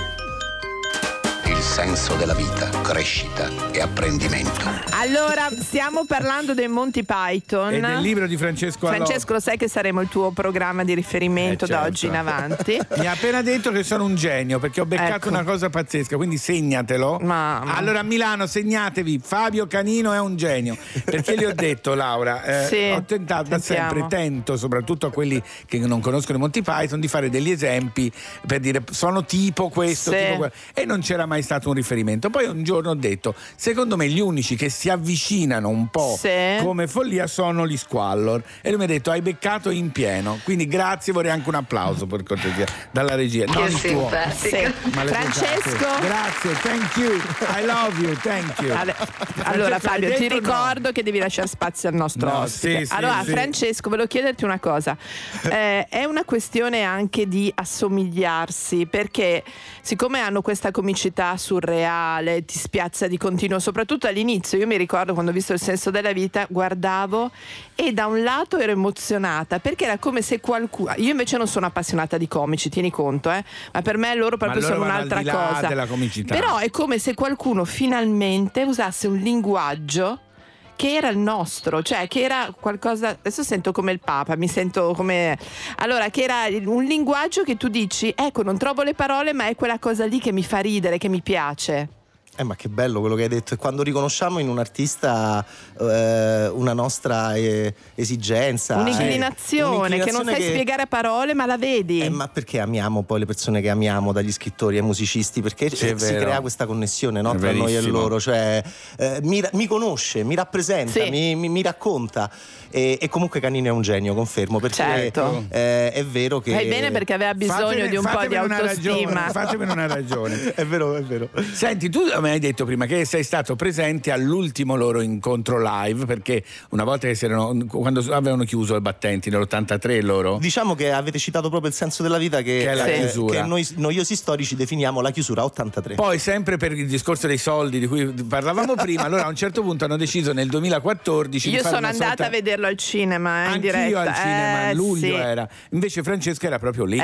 Senso della vita, crescita e apprendimento. Allora, stiamo parlando dei Monty Python. E del libro di Francesco Allò. Francesco, lo sai che saremo il tuo programma di riferimento Eh, da certo. oggi in avanti. Mi ha appena detto che sono un genio perché ho beccato Ecco. una cosa pazzesca, quindi segnatelo. Allora a Milano segnatevi, Fabio Canino è un genio. Perché gli ho detto, Laura, eh, Sì, ho tentato da sempre, tento, soprattutto a quelli che non conoscono i Monty Python, di fare degli esempi per dire sono tipo questo, Sì. tipo quello. E non c'era mai stato un riferimento. Poi un giorno ho detto, secondo me gli unici che si avvicinano un po' Sì. come follia sono gli Squallor. E lui mi ha detto, hai beccato in pieno. Quindi grazie, vorrei anche un applauso per cortesia dalla regia. Che non il tuo. tue Francesco? Grazie, thank you. I love you, thank you. Allora Fabio ti detto no? ricordo che devi lasciare spazio al nostro No, ospite. sì, sì, allora sì. Francesco volevo chiederti una cosa, Eh, è una questione anche di assomigliarsi perché siccome hanno questa comicità surreale, ti spiazza di continuo, soprattutto all'inizio, io mi ricordo quando ho visto il senso della vita, guardavo e da un lato ero emozionata perché era come se qualcuno, io invece non sono appassionata di comici, tieni conto, eh, ma per me loro proprio loro sono un'altra cosa. Però è come se qualcuno finalmente usasse un linguaggio che era il nostro, cioè che era qualcosa, adesso sento come il Papa, mi sento come... Allora, che era un linguaggio che tu dici, ecco, non trovo le parole, ma è quella cosa lì che mi fa ridere, che mi piace. Eh, ma che bello quello che hai detto. E quando riconosciamo in un artista eh, una nostra eh, esigenza, Un'inclinazione, eh, che non sai un'inclinazione spiegare a parole, ma la vedi. Eh, ma perché amiamo poi le persone che amiamo, dagli scrittori ai musicisti? Perché Sì, si crea questa connessione no, tra noi e loro. Cioè, eh, mi, mi conosce, mi rappresenta, Sì. mi, mi- mi racconta. E, e comunque Canino è un genio, confermo. Perché Certo. eh, è vero che. Fai bene perché aveva bisogno Fatemi- di un po' di autostima. ragione, fatemene una ragione. è vero, è vero. Senti, tu mi hai detto prima che sei stato presente all'ultimo loro incontro live, perché una volta che si erano, quando avevano chiuso i battenti nell'83 loro, Diciamo che avete citato proprio il senso della vita che, Che è la eh, chiusura. che noi noiosi storici definiamo la chiusura a 83. Poi sempre per il discorso dei soldi di cui parlavamo prima, allora a un certo punto hanno deciso nel 2014 di Io fare sono una andata sorta- a vederlo al cinema, eh, in Anch'io diretta. al cinema, a Eh, luglio sì. era. Invece Francesca era proprio lì.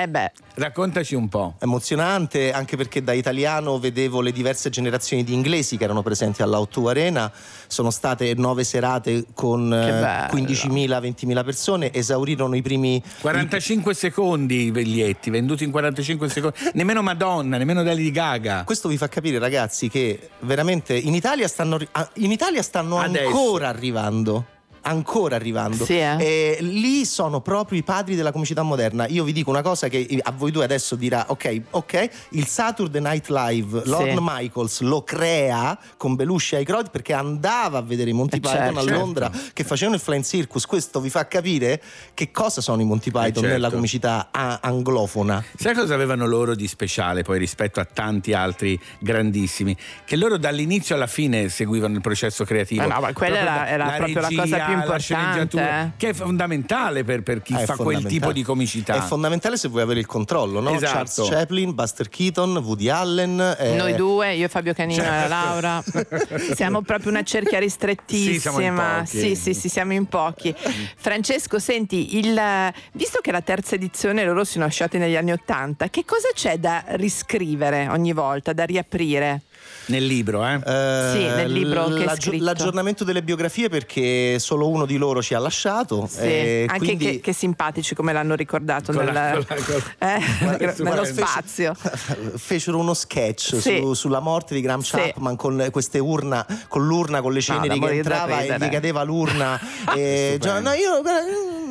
Raccontaci un po'. Emozionante anche perché da italiano vedevo le diverse generazioni di inglesi che erano presenti alla O2 Arena. Sono state nove serate con Che eh, bello. 15.000-20.000 persone, esaurirono i primi 45 secondi i biglietti venduti in 45 secondi. Nemmeno Madonna, nemmeno Lady Gaga. Questo vi fa capire, ragazzi, che veramente in Italia stanno, ah, in Italia stanno ancora arrivando. Ancora arrivando. Sì, eh? E lì sono proprio i padri della comicità moderna. Io vi dico una cosa che a voi due adesso dirà: ok, ok, il Saturday Night Live, Sì. Lorne Michaels lo crea con Belushi ai Crodi perché andava a vedere i Monty Eh, Python certo. a Londra che facevano il Flying Circus. Questo vi fa capire che cosa sono i Monty Python certo. nella comicità a- anglofona. Sai cosa avevano loro di speciale poi rispetto a tanti altri grandissimi? Che loro dall'inizio alla fine seguivano il processo creativo. Eh no, ma quella Proprio era- era la proprio la regia, cosa più importante, eh. Che è fondamentale per, per chi Ah, è fa quel tipo di comicità. È fondamentale se vuoi avere il controllo, no? Esatto. Charles Chaplin, Buster Keaton, Woody Allen. eh, Noi due, io Fabio Canino e la Laura, siamo proprio una cerchia ristrettissima. Sì, siamo in pochi. Sì, sì, sì, siamo in pochi. Francesco, senti, il, visto che la terza edizione loro sono lasciati negli anni Ottanta, che cosa c'è da riscrivere ogni volta, da riaprire? Nel libro, eh? Eh, Sì, nel libro che è l'aggio- scritto. L'aggiornamento delle biografie perché solo uno di loro ci ha lasciato. Sì, e anche quindi che, che simpatici come l'hanno ricordato Con nel- la- con la- con- eh, nello spazio. fecero uno sketch Sì. su- sulla morte di Graham Sì. Chapman con queste urna, con l'urna, con le ceneri che morire da entrava e gli cadeva l'urna. e, cioè, no, io,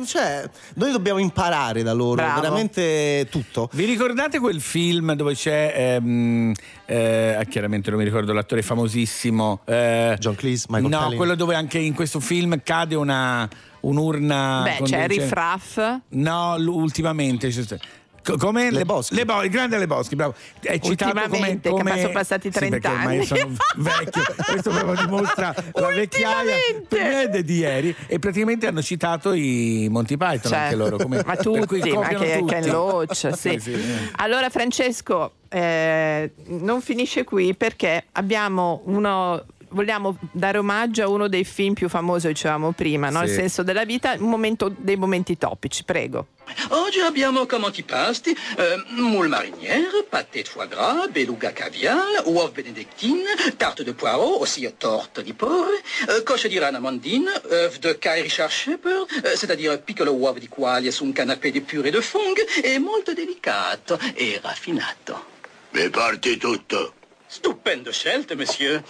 cioè, noi dobbiamo imparare da loro Bravo. veramente tutto. Vi ricordate quel film dove c'è, ehm, eh, chiaramente non mi ricordo l'attore famosissimo, eh, John Cleese, Michael No, Palin. quello dove anche in questo film cade una, un'urna. Beh, c'è Riff Raff. No, l- ultimamente. c'è sta- co- Come Le Boschi. Le Bo- il grande Le Boschi, bravo. È citato come, come... sono passati Sì, 30 perché ormai anni. sono vecchio. Questo proprio dimostra la vecchiaia è di ieri. E praticamente hanno citato i Monty Python anche Certo. loro. Come, ma tutti, ma copiano che tutti. Ken Loach, sì. Sì, sì. Allora Francesco, eh, non finisce qui perché abbiamo uno vogliamo dare omaggio a uno dei film più famosi, dicevamo prima, no? Sì. Il senso della vita, un momento dei momenti topici, prego. Oggi abbiamo come antipasti eh, moule marinière, pâté de foie gras, beluga caviar, uova benedictine, tarte de poireau, ossia torta di porre, eh, coscia di rana mondine, œuf de caille Richard Shepherd, eh, c'est-à-dire piccolo uovo di quaglia su un canapé di purée de funghi, e molto delicato e raffinato. Mi porti tutto. Stupendo scelte, monsieur.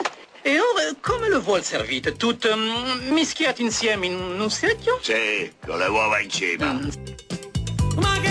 E ora come lo vuol servito? Tutto mm, mischiato insieme in un secchio? Sì, con le uova in cima. Ma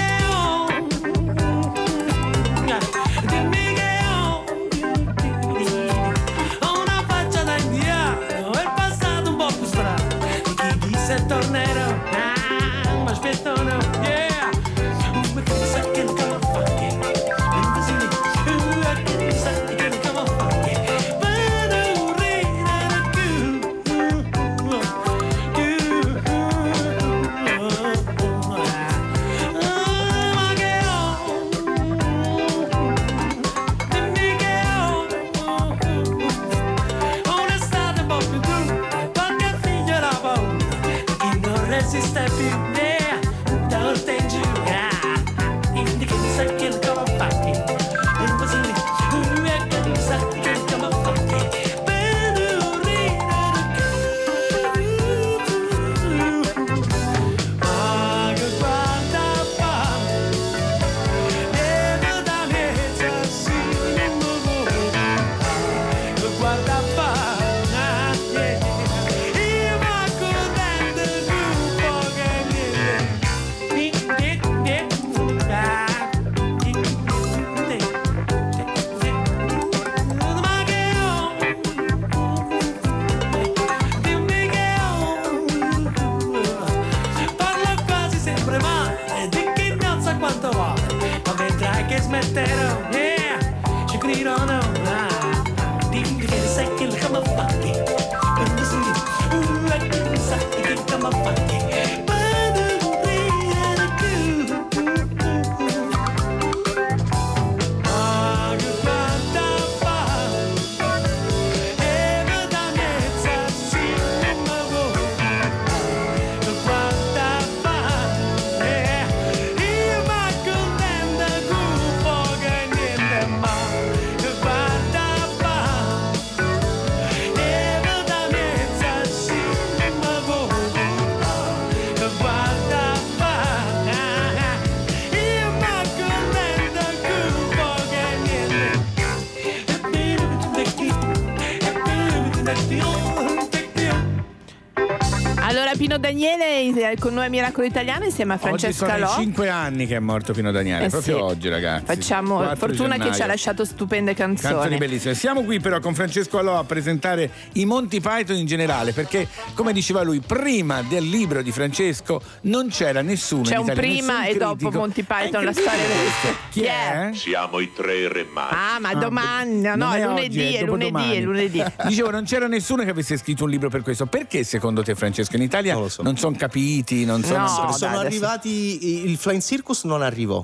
Daniele eh, con noi a Miracolo Italiano insieme a Francesca sono i Lo. cinque anni che è morto Pino Daniele, Eh proprio sì. oggi ragazzi. Facciamo 4 fortuna che ci ha gennaio. lasciato stupende canzoni. Canzoni bellissime. Siamo qui però con Francesco Alò a presentare i Monty Python in generale, perché come diceva lui, prima del libro di Francesco non c'era nessuno C'è in un Italia, prima e dopo critico. Monty Python, la storia del. Chi è? Siamo i tre re magi. Ah, ma domani, no, Non è è lunedì, oggi, è lunedì, dopodomani. è lunedì. Dicevo, non c'era nessuno che avesse scritto un libro per questo. Perché secondo te, Francesco, in Italia non, sono capiti, non sono. sono, sono arrivati. Il Flying Circus non arrivò.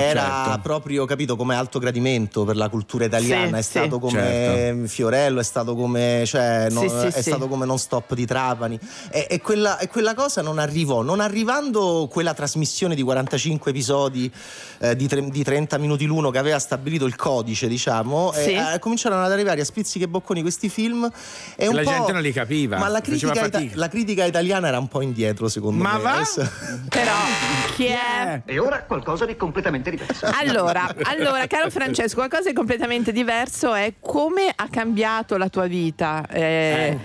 Era certo. proprio capito come alto gradimento per la cultura italiana, Sì, è stato sì. come Certo. Fiorello, è stato come, cioè, no- è sì. stato come non stop di Trapani. E, e quella, e quella cosa non arrivò. Non arrivando quella trasmissione di 45 episodi eh, di, tre- di 30 minuti l'uno che aveva stabilito il codice, diciamo, Sì. e, eh, cominciarono ad arrivare a spizzichi e bocconi questi film. E un la po'- gente non li capiva. Ma la critica, ita- la critica italiana era un po' indietro, secondo Ma me. va? Adesso- Però chi è? E ora qualcosa di completamente diverso. Allora, allora, caro Francesco, qualcosa di completamente diverso è come ha cambiato la tua vita. Eh,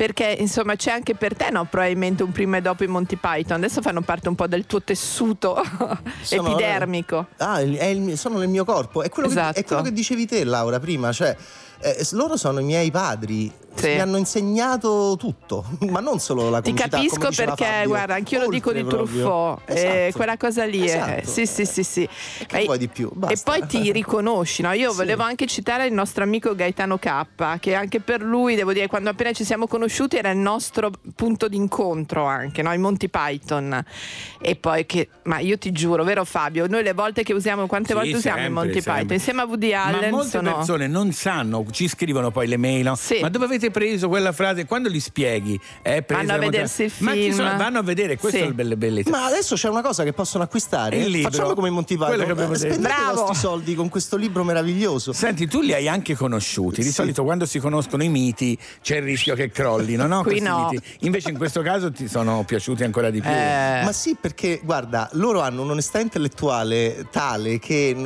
Perché insomma c'è anche per te no, probabilmente un prima e dopo i Monty Python, adesso fanno parte un po' del tuo tessuto Sono- epidermico. Ah, il- sono nel mio corpo. È quello, Esatto. che, è quello che dicevi te, Laura, prima. Cioè, eh, loro sono i miei padri. Sì. Mi hanno insegnato tutto, ma non solo la Ti comicità, come capisco perché, Fabio, guarda, anch'io lo dico di. Truffaut, eh, Esatto. quella cosa lì. eh, Esatto. sì, sì, sì, sì. Che E- vuoi di più? E Basta. poi ti riconosci, no? Io Sì. volevo anche citare il nostro amico Gaetano K, che anche per lui, devo dire, quando appena ci siamo conosciuti era il nostro punto d'incontro anche, no? I Monty Python. E poi che, ma io ti giuro, vero Fabio, noi le volte che usiamo, quante Sì, volte usiamo i sempre, Monty sempre. Python? Insieme a Woody Ma Allen molte sono... persone non sanno, ci scrivono poi le mail. no? Ma dove avete preso quella frase? Quando li spieghi? Presa Vanno a vedersi il Ma chi film. sono- vanno a vedere, questo Sì. è il belle bellezza. Ma adesso c'è una cosa che possono acquistare. Il libro. Facciamo come i abbiamo Eh. Spendete i Bravo. vostri soldi con questo libro meraviglioso. Senti, tu li hai anche conosciuti. Di Sì. solito quando si conoscono i miti c'è il rischio che crollino, no? Qui Questi no. miti. Invece in questo caso ti sono piaciuti ancora di più. Eh. Ma sì, perché guarda, loro hanno un'onestà intellettuale tale che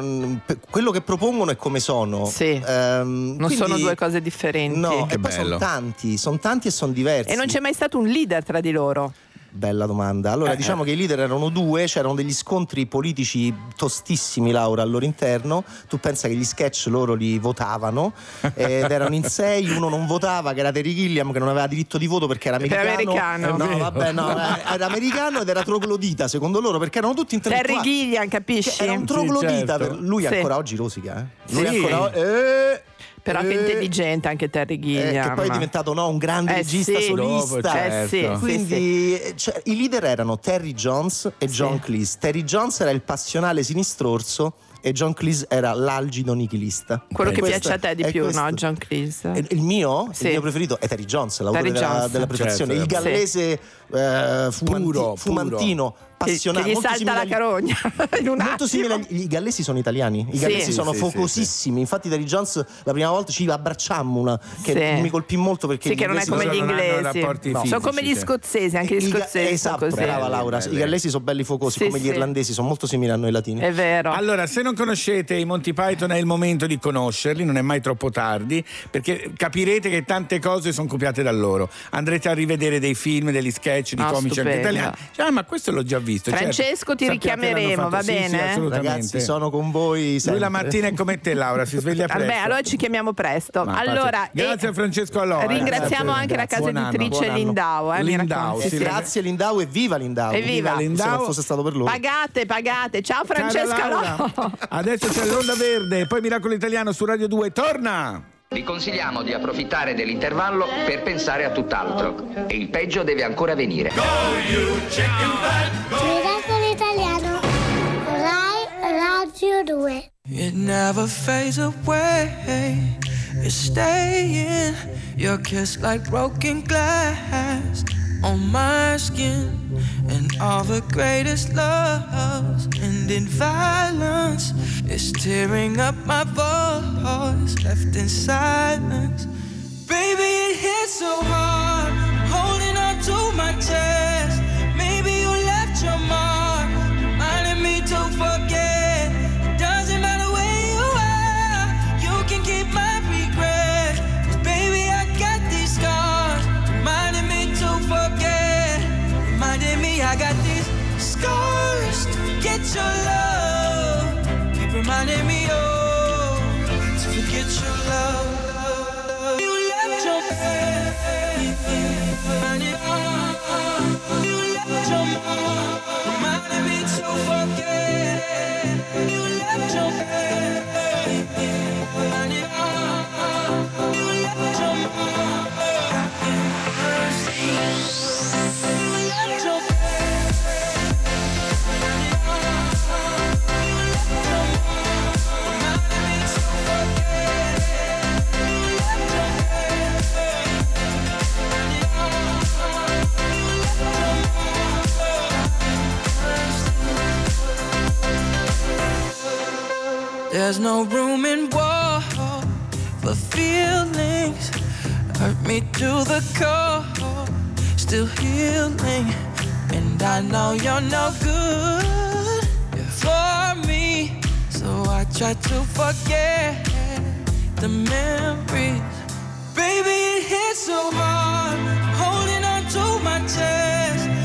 quello che propongono è come sono. Sì. Ehm, Non quindi- sono due cose differenti. No, Che e poi bello. sono tanti, sono tanti e sono diversi. E non c'è mai stato un leader tra di loro. Bella domanda. Allora, Eh, diciamo che i leader erano due, c'erano degli scontri politici tostissimi, Laura, al loro interno. Tu pensa che gli sketch loro li votavano ed erano in sei, uno non votava, che era Terry Gilliam, che non aveva diritto di voto perché era americano. americano. No, È vero. vabbè, no, era- era americano ed era troglodita, secondo loro, perché erano tutti Terry intellettuali. Gilliam, capisci? Era un troglodita, certo. per- lui Sì. ancora oggi rosica, eh? Lui Sì. ancora eh, Però che eh, intelligente anche Terry eh, Gilliam. che poi è diventato no, un grande Eh regista sì. solista. Eh sì, certo. sì, Quindi eh, cioè, i leader erano Terry Jones e John Cleese. Terry Jones era il passionale sinistrorso e John Cleese era l'algido nichilista. Quello E che questo- piace a te di più, questo. no? John Cleese. Il mio, Sì. il mio preferito è Terry Jones, l'autore Terry della, Jones. della prefazione. Certo. Il gallese eh, fumanti- Puro, fumantino, Che, appassionato. che gli molto salta simile la carogna in un Molto attimo. simile agli- I gallesi sono italiani. I Sì. gallesi sono Sì, sì, focosissimi. Infatti, Terry Jones la prima volta ci abbracciammo una che Sì. mi colpì molto perché Sì, gli che non è come gli inglesi. rapporti No. fisici, Sono come gli sì. scozzesi, anche gli scozzesi esatto, brava Laura. I gallesi sono belli focosi Sì, come gli sì. irlandesi, sono molto simili a noi latini. È vero. Allora, se non conoscete i Monty Python è il momento di conoscerli, non è mai troppo tardi, perché capirete che tante cose sono copiate da loro. Andrete a rivedere dei film, degli sketch di No, comici anche italiani. Cioè, ah, ma questo l'ho già visto. Certo. Francesco, ti Sappiate che l'hanno richiameremo, va Sì, sì, bene? assolutamente. Ragazzi, sono con voi Lui sempre. la mattina è come te, Laura, si sveglia presto. Vabbè, allora ci chiamiamo presto. Ma allora, grazie e- a Francesco Allora. Ringraziamo Grazie. anche la casa editrice. Lindau. Eh, Lindau, sì, Sì, sì. Grazie Lindau e viva Lindau. Evviva. Se non fosse stato per loro. Pagate, pagate. Ciao no. Adesso c'è l'Onda Verde, poi Miracolo Italiano su Radio 2. Torna! Vi consigliamo di approfittare dell'intervallo per pensare a tutt'altro. E il peggio deve ancora venire. Miracolo Italiano. Rai Radio 2. It never fades away. It's staying. Your kiss like broken glass on my skin. And all the greatest loves end in violence. It's tearing up my voice, left in silence. Baby, it hits so hard. Holding on to my chest. get your love. There's no room in war for feelings. Hurt me to the core, still healing. And I know you're no good for me. So I try to forget the memories. Baby, it hits so hard. Holding on to my chest.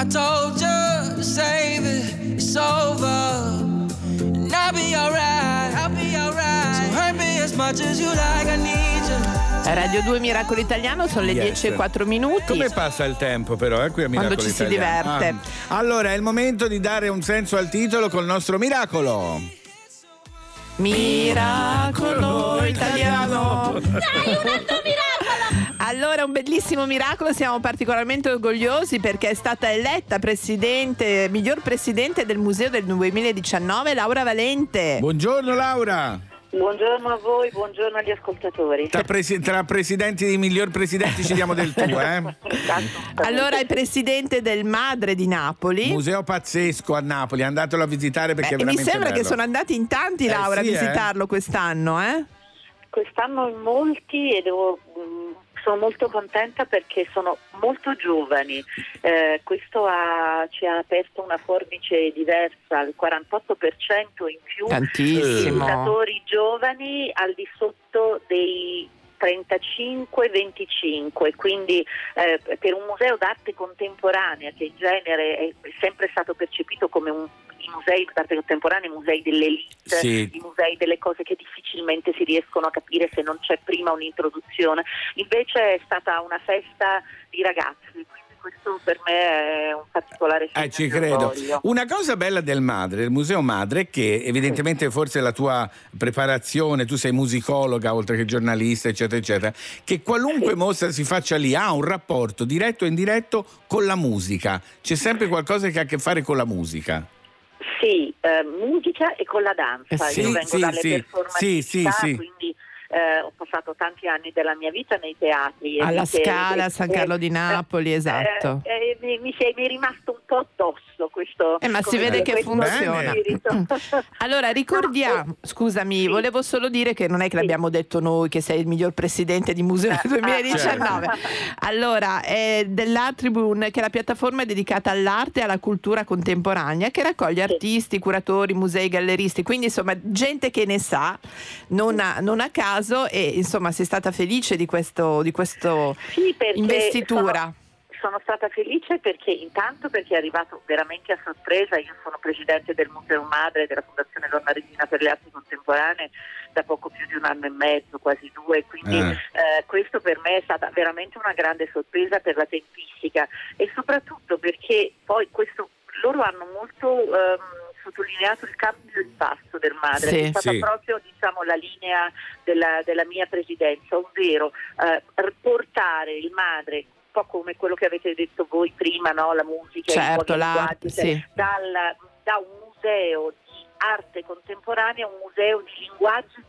I told you to save it. It's over. And I'll be alright. I'll be alright. So hurt me as much as you like. I need you. Radio 2 Miracolo Italiano sono le Yes. 10 e 4 minuti. Come passa il tempo però, eh, qui a Quando Miracolo ci si Italiano. diverte. Ah. Allora, è il momento di dare un senso al titolo col nostro miracolo. Miracolo italiano. Allora, un bellissimo miracolo, siamo particolarmente orgogliosi perché è stata eletta presidente, miglior presidente del museo del 2019, Laura Valente. Buongiorno Laura. Buongiorno a voi, buongiorno agli ascoltatori. Tra, presi- tra presidenti di miglior presidenti ci diamo del tuo, eh? Allora, è presidente del Madre di Napoli. Museo pazzesco a Napoli, andatelo a visitare perché Beh, è mi veramente sembra che bello. sono andati in tanti, Eh, Laura, sì, a visitarlo quest'anno, eh? Quest'anno in molti e devo, mh, sono molto contenta perché sono molto giovani. Eh, questo ha- ci ha aperto una forbice diversa, il 48% in più Tantissimo. di visitatori giovani al di sotto dei 35-25, quindi eh, per un museo d'arte contemporanea che in genere è sempre stato percepito come un i musei d'arte contemporanea, i musei dell'elite, Sì. i musei delle cose che difficilmente si riescono a capire se non c'è prima un'introduzione. Invece è stata una festa di ragazzi, quindi questo per me è un particolare Eh, ci credo. Una cosa bella del Madre, del Museo Madre, è che evidentemente forse la tua preparazione, tu sei musicologa oltre che giornalista, eccetera, eccetera, che qualunque mostra si faccia lì ha un rapporto diretto e indiretto con la musica. C'è sempre qualcosa che ha a che fare con la musica. Sì, eh, musica e con la danza. Eh sì, Io vengo sì, dalle sì, performatività, sì, sì, sì. quindi eh, ho passato tanti anni della mia vita nei teatri. Alla Scala, a San Carlo di eh, Napoli, esatto. eh, eh, mi, mi sei- mi è rimasto un po' addosso questo. Eh, ma si vede che funziona. Allora, ricordiamo, scusami, volevo solo dire che non è che l'abbiamo detto noi che sei il miglior presidente di Museo Eh, del 2019. Allora, è dell'Art Tribune, che è la piattaforma dedicata all'arte e alla cultura contemporanea, che raccoglie artisti, curatori, musei, galleristi, quindi insomma gente che ne sa, non a, non a caso, e insomma sei stata felice di, questo, di questo Sì, perché investitura. Sono, sono stata felice perché intanto perché è arrivato veramente a sorpresa, io sono presidente del Museo Madre della Fondazione Donna Regina per le Arti Contemporanee da poco più di un anno e mezzo, quasi due, quindi Eh. eh, questo per me è stata veramente una grande sorpresa per la tempistica e soprattutto perché poi questo loro hanno molto ehm, sottolineato il cambio di passo del madre, Sì. che è stata Sì. proprio diciamo, la linea della, della mia presidenza, ovvero eh, portare il madre un po' come quello che avete detto voi prima, no? la musica, Certo, i nuovi l'arte, linguaggi, cioè, sì. dal- da un museo di arte contemporanea a un museo di linguaggi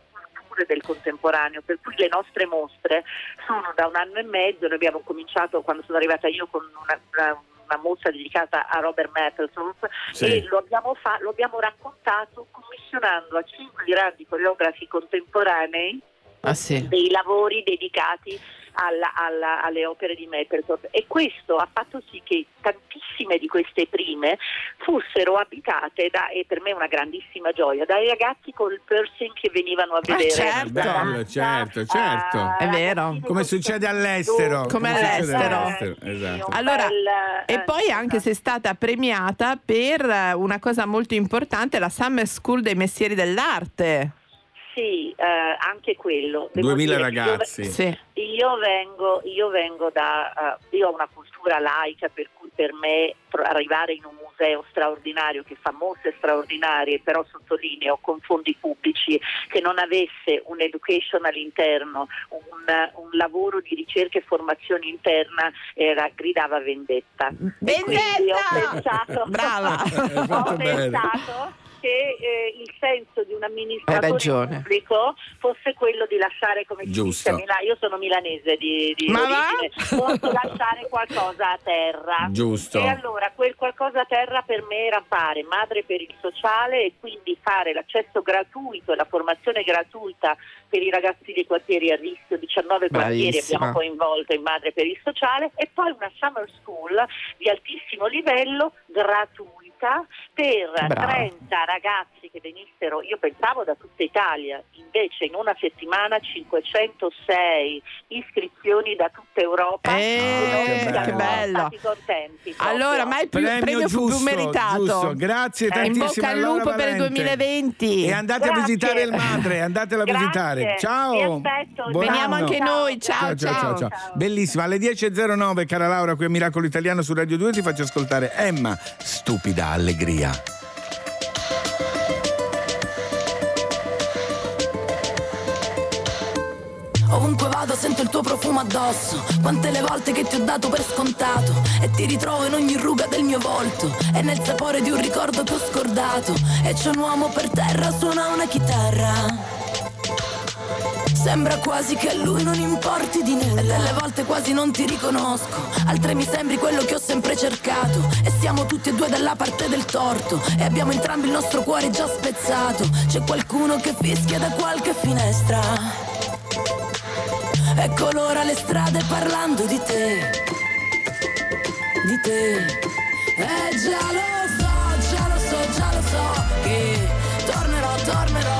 pure del contemporaneo, per cui le nostre mostre sono da un anno e mezzo, noi abbiamo cominciato quando sono arrivata io con una, una- una mostra dedicata a Robert Mapplethorpe Sì. e lo abbiamo, fa- lo abbiamo raccontato commissionando a cinque grandi coreografi contemporanei Ah sì. dei lavori dedicati alla- alla- alle opere di Mapplethorpe e questo ha fatto sì che tantissime di queste prime fossero abitate da, e per me è una grandissima gioia, dai ragazzi col piercing che venivano a vedere. certo. Bello, certo, certo. È vero. Come succede all'estero. Come succede all'estero. Esatto. Allora, eh, e poi anche sei stata premiata per eh, una cosa molto importante, la Summer School dei Mestieri dell'Arte. Sì, eh, anche quello. Devo 2000 dire che io- ragazzi. Sì. Io vengo, io vengo da, eh, io ho una cultura laica per cui per me arrivare in un museo straordinario che fa mostre straordinarie, però sottolineo con fondi pubblici, che non avesse un education all'interno, un, un lavoro di ricerca e formazione interna, era, gridava vendetta. E quindi ho pensato, Brava! Ho pensato che eh, il senso di un amministratore pubblico fosse quello di lasciare come si Giusto. dice Milano, io sono milanese di, di Ma origine, posso lasciare qualcosa a terra. Giusto. E allora quel qualcosa a terra per me era fare madre per il sociale e quindi fare l'accesso gratuito e la formazione gratuita per i ragazzi dei quartieri a rischio, 19 quartieri Bravissima. abbiamo coinvolto in madre per il sociale e poi una summer school di altissimo livello gratuita per Brava. 30 ragazzi che venissero, io pensavo da tutta Italia, invece in una settimana 506 iscrizioni da tutta Europa. Eh, e noi che siamo bello. stati contenti. Allora, ma il più, Premio premio fu più giusto, meritato. giusto. Grazie Eh, in tantissimo. bocca al Laura lupo per il Valente. 2020. E andate a Grazie. visitare il madre, andatela a visitare. Ciao. Vi aspetto. Buon Veniamo anno. anche noi. Ciao, ciao. Bellissima. Alle 10.09, cara Laura, qui a Miracolo Italiano su Radio 2 ti faccio ascoltare Emma, stupida allegria. Ovunque vado sento il tuo profumo addosso Quante le volte che ti ho dato per scontato E ti ritrovo in ogni ruga del mio volto E nel sapore di un ricordo che ho scordato E c'è un uomo per terra, suona una chitarra Sembra quasi che a lui non importi di nulla E delle volte quasi non ti riconosco. Altre mi sembri quello che ho sempre cercato. E siamo tutti e due dalla parte del torto. E abbiamo entrambi il nostro cuore già spezzato. C'è qualcuno che fischia da qualche finestra. E colora le strade parlando di te, di te. E già lo so, già lo so, già lo so che tornerò, tornerò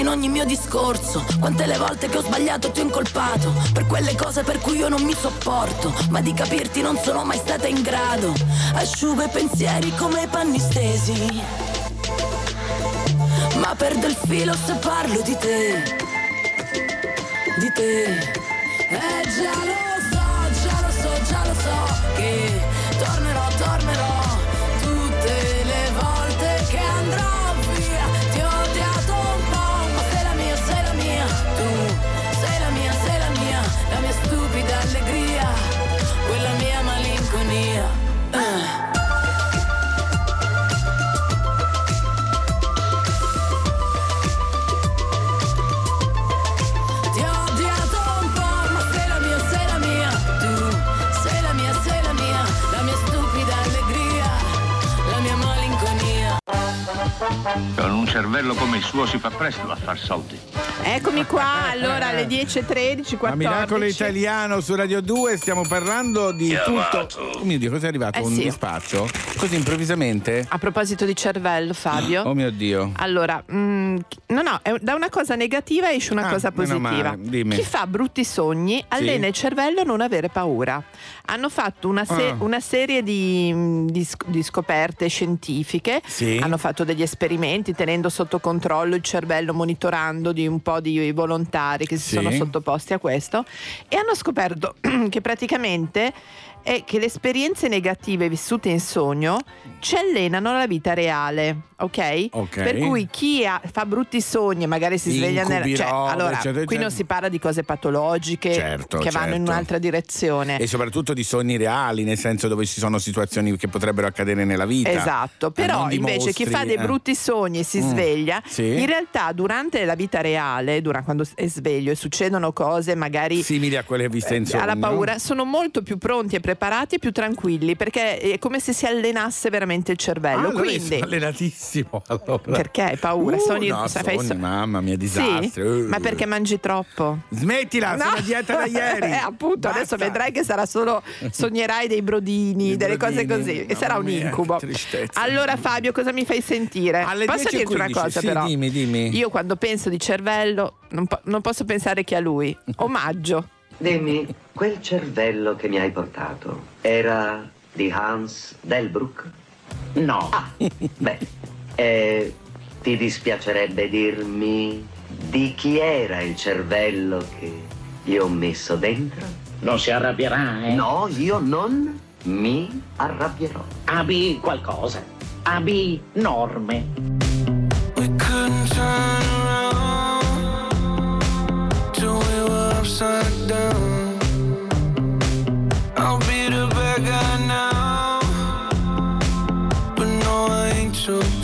in ogni mio discorso. Quante le volte che ho sbagliato ti ho incolpato. Per quelle cose per cui io non mi sopporto. Ma di capirti non sono mai stata in grado. Asciugo i pensieri come panni stesi. Ma perdo il filo se parlo di te. Di te. Eh già lo so, già lo so, già lo so che tornerò, tornerò un cervello come il suo si fa presto a far soldi. Eccomi qua, allora alle 10.13, 14. A Miracolo Italiano su Radio 2 stiamo parlando di tutto. Oh mio Dio, cos'è arrivato? Eh Un sì. dispaccio? Così improvvisamente? A proposito di cervello, Fabio. Oh mio Dio. Allora, mh, no, no, è- da una cosa negativa esce una Ah, cosa positiva. male. Chi fa brutti sogni allena il cervello a non avere paura. Hanno fatto una, se- Ah. una serie di, di sc- di scoperte scientifiche, Sì. hanno fatto degli esperimenti tenendo sotto controllo il cervello, monitorando di un po' di volontari che si Sì. sono sottoposti a questo e hanno scoperto che praticamente è che le esperienze negative vissute in sogno ci allenano alla vita reale, ok? Per cui chi ha- fa brutti sogni e magari si sveglia nella... Cioè, allora, eccetera, qui non si parla di cose patologiche Certo, che vanno in certo. un'altra direzione. E soprattutto di sogni reali, nel senso dove ci sono situazioni che potrebbero accadere nella vita. Esatto, Eh, però invece chi mostri, fa dei eh. brutti sogni e si Mm, sveglia, sì. in realtà durante la vita reale, dura- quando è sveglio e succedono cose magari Simili a quelle viste in sogno. alla paura, sono molto più pronti e preparati e più tranquilli perché è come se si allenasse veramente il Ah, cervello. allora Quindi, sono allenatissimo. Allora. perché hai paura? Uh, Sogni- no, sai, sogni, so- mamma mia, disastri. Sì? Uh. Ma perché mangi troppo? Smettila, sono a dieta da ieri. Eh, appunto, adesso Basta. vedrai che sarà solo sognerai dei brodini, I delle brodini, cose così, e sarà un mia, incubo. tristezza. Allora Fabio, cosa mi fai sentire? Alle Posso 10.15, dirti una cosa sì, però? dimmi, dimmi. Io quando penso di cervello non, po- non posso pensare che a lui. Omaggio. Dimmi, quel cervello che mi hai portato era di Hans Delbruck? No. Ah, beh, e ti dispiacerebbe dirmi di chi era il cervello che io ho messo dentro? Non si arrabbierà, eh? No, io non mi arrabbierò. Abbi qualcosa. Abbi norme. Were upside down. I'll be the bad guy now, but no, I ain't too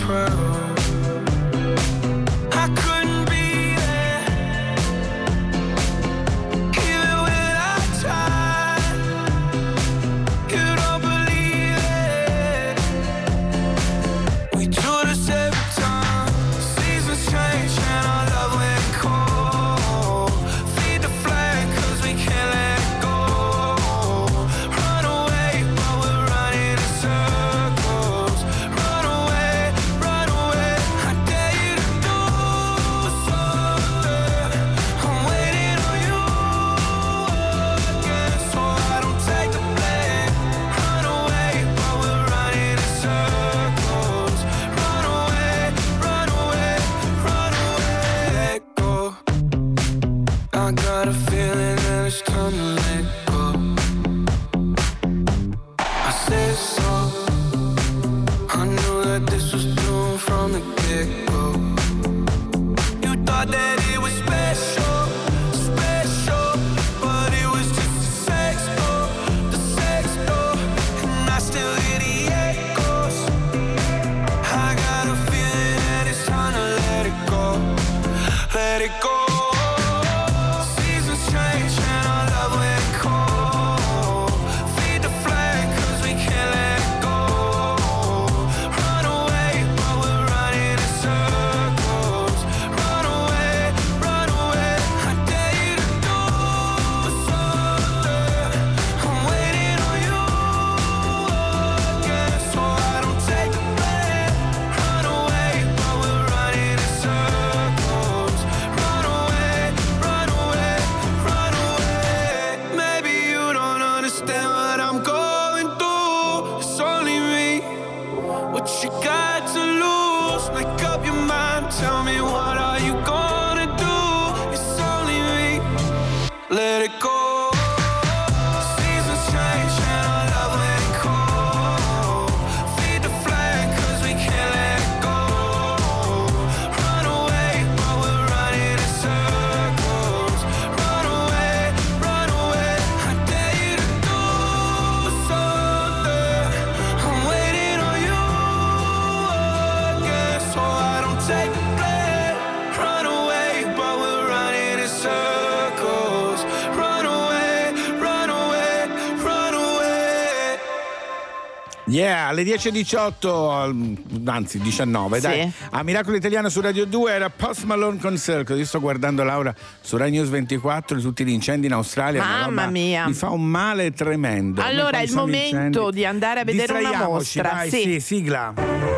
Yeah, alle 10.18, al- anzi 19, Sì. dai. A Miracolo Italiano su Radio 2 era Post Malone con Circle. Io sto guardando Laura su Rai News 24 tutti gli incendi in Australia. Mamma mia. Mi fa un male tremendo. Allora è il momento incendi. di andare a vedere una mostra. Vai, Sì. sì, sigla.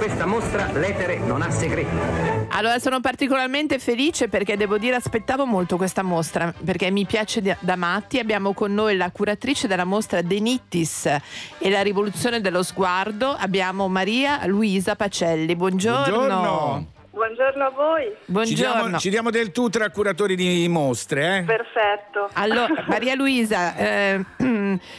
Questa mostra l'etere non ha segreti. Allora sono particolarmente felice perché devo dire aspettavo molto questa mostra perché mi piace da matti. Abbiamo con noi la curatrice della mostra Denittis e la rivoluzione dello sguardo. Abbiamo Maria Luisa Pacelli. Buongiorno. Buongiorno. Buongiorno a voi. Ci Buongiorno. diamo, ci diamo del tu tra curatori di mostre, eh? Perfetto. Allora, Maria Luisa, eh,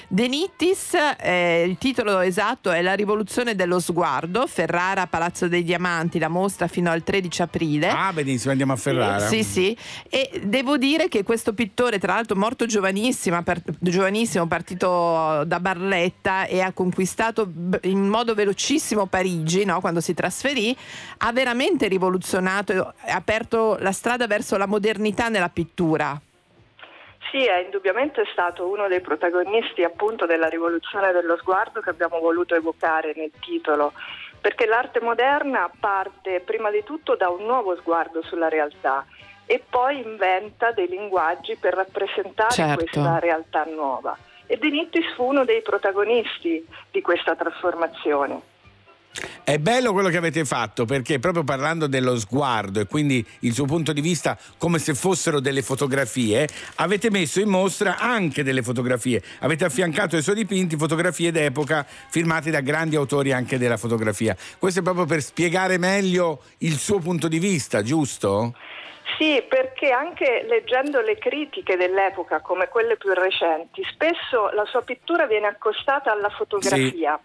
Denittis, eh, il titolo esatto è La rivoluzione dello sguardo, Ferrara, Palazzo dei Diamanti, la mostra fino al 13 aprile. Ah, benissimo, andiamo a Ferrara. Sì, sì. E devo dire che questo pittore, tra l'altro morto giovanissima, per- giovanissimo, partito da Barletta e ha conquistato in modo velocissimo Parigi, no? quando si trasferì, ha veramente rivoluzionato e ha aperto la strada verso la modernità nella pittura. Sì, è indubbiamente stato uno dei protagonisti appunto della rivoluzione dello sguardo che abbiamo voluto evocare nel titolo, perché l'arte moderna parte prima di tutto da un nuovo sguardo sulla realtà e poi inventa dei linguaggi per rappresentare Certo. questa realtà nuova. E De Nittis fu uno dei protagonisti di questa trasformazione. È bello quello che avete fatto perché proprio parlando dello sguardo e quindi il suo punto di vista come se fossero delle fotografie, avete messo in mostra anche delle fotografie. Avete affiancato ai suoi dipinti fotografie d'epoca firmate da grandi autori anche della fotografia. Questo è proprio per spiegare meglio il suo punto di vista, giusto? Sì, perché anche leggendo le critiche dell'epoca, come quelle più recenti, spesso la sua pittura viene accostata alla fotografia.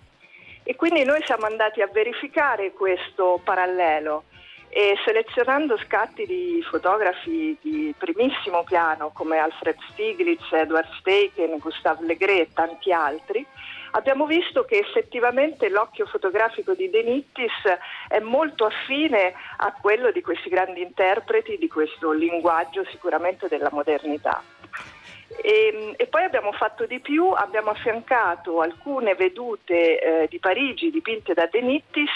E quindi noi siamo andati a verificare questo parallelo e selezionando scatti di fotografi di primissimo piano come Alfred Stieglitz, Edward Steichen, Gustave Legré e tanti altri, abbiamo visto che effettivamente l'occhio fotografico di De Nittis è molto affine a quello di questi grandi interpreti di questo linguaggio sicuramente della modernità. E, e poi abbiamo fatto di più, abbiamo affiancato alcune vedute eh, di Parigi dipinte da De Nittis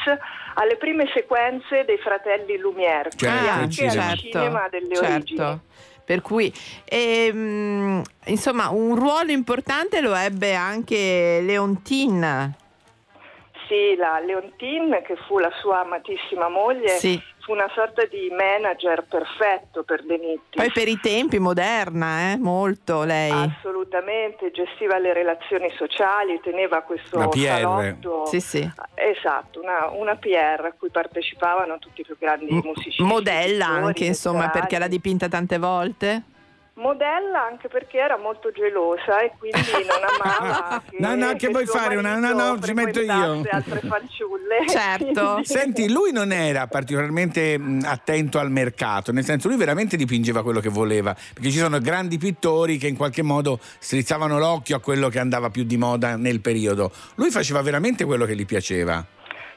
alle prime sequenze dei fratelli Lumière, quindi Ah, anche al cinema delle origini. certo. Per cui, ehm, insomma, un ruolo importante lo ebbe anche Leontine. Sì, la Leontine, che fu la sua amatissima moglie, Sì. Fu una sorta di manager perfetto per De Nittis. Poi per i tempi, moderna, eh? molto lei. Assolutamente, gestiva le relazioni sociali, teneva questo Una PR. salotto. Sì, sì. Esatto, una, una PR a cui partecipavano tutti i più grandi musicisti. Modella anche, insomma, perché l'ha dipinta tante volte. Modella anche perché era molto gelosa e quindi non amava che, No, no, che vuoi suo fare? Una- no, no, ci metto io. altre fanciulle. Certo. Quindi- Senti, lui non era particolarmente attento al mercato, nel senso lui veramente dipingeva quello che voleva, perché ci sono grandi pittori che in qualche modo strizzavano l'occhio a quello che andava più di moda nel periodo. Lui faceva veramente quello che gli piaceva.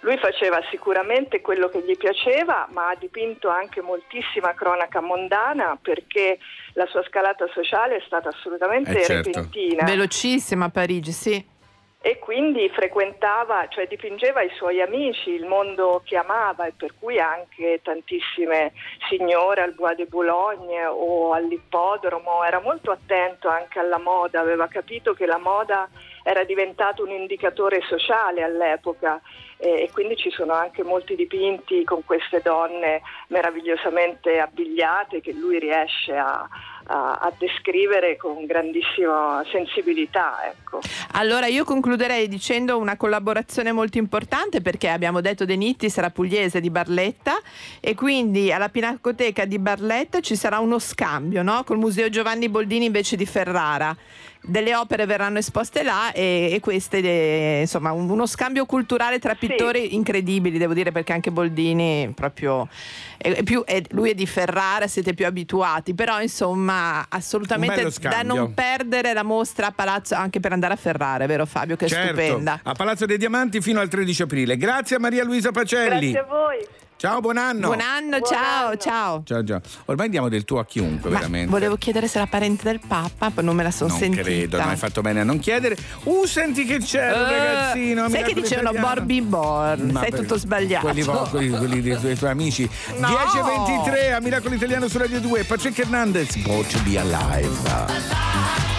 Lui faceva sicuramente quello che gli piaceva, ma ha dipinto anche moltissima cronaca mondana perché la sua scalata sociale è stata assolutamente Eh, certo. repentina. Velocissima a Parigi, sì. E quindi frequentava, cioè dipingeva i suoi amici, il mondo che amava e per cui anche tantissime signore al Bois de Boulogne o all'ippodromo, era molto attento anche alla moda, aveva capito che la moda era diventata un indicatore sociale all'epoca e, e quindi ci sono anche molti dipinti con queste donne meravigliosamente abbigliate che lui riesce a, a- a descrivere con grandissima sensibilità. Ecco. Allora io concluderei dicendo una collaborazione molto importante perché abbiamo detto De Nittis era pugliese di Barletta e quindi alla Pinacoteca di Barletta ci sarà uno scambio no? col Museo Giovanni Boldini invece di Ferrara. Delle opere verranno esposte là e, e queste, eh, insomma, un- uno scambio culturale tra pittori incredibili, devo dire, perché anche Boldini proprio è, è più, è- lui è di Ferrara, siete più abituati, però insomma assolutamente da non perdere la mostra a Palazzo anche per andare a Ferrara, vero Fabio? Che è certo, stupenda. a Palazzo dei Diamanti fino al 13 aprile. Grazie a Maria Luisa Pacelli. Grazie a voi. Ciao, buon anno. Buon anno, ciao, ciao. Ciao, ciao. Ormai diamo del tuo a chiunque, Ma veramente. volevo chiedere se era parente del Papa, poi non me la sono non sentita. credo, non hai fatto bene a non chiedere. Uh, senti che c'è un Eh, ragazzino. sai che dicevano italiano. Borby Born, Ma sei per- tutto sbagliato. Quelli, quelli- quelli dei, tuoi- tuoi amici. No. 10.23 a Miracolo Italiano su Radio 2. Patrick Hernandez, Born to be alive. Born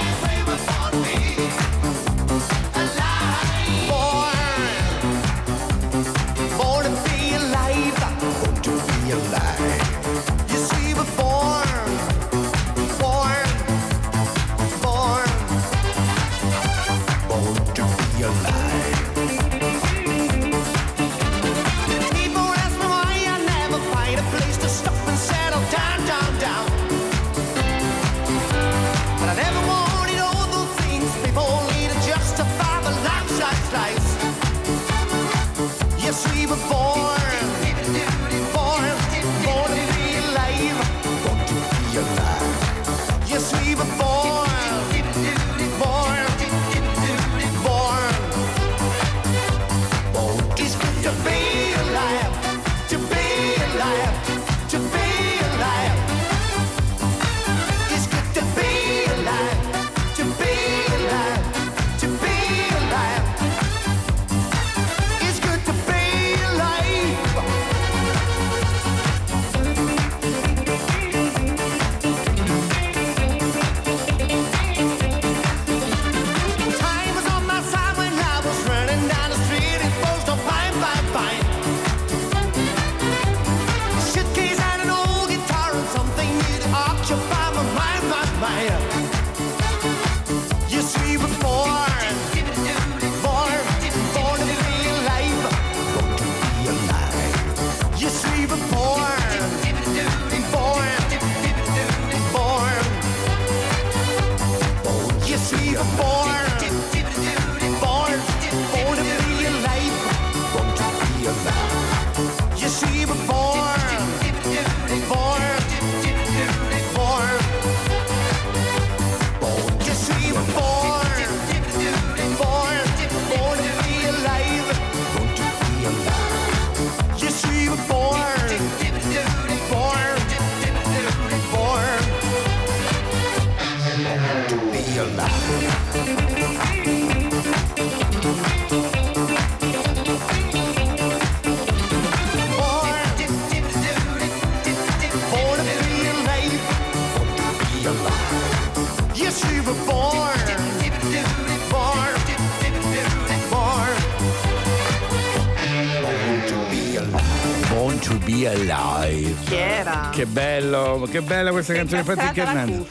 Che bello, che bella questa canzone. Patrick Hernandez.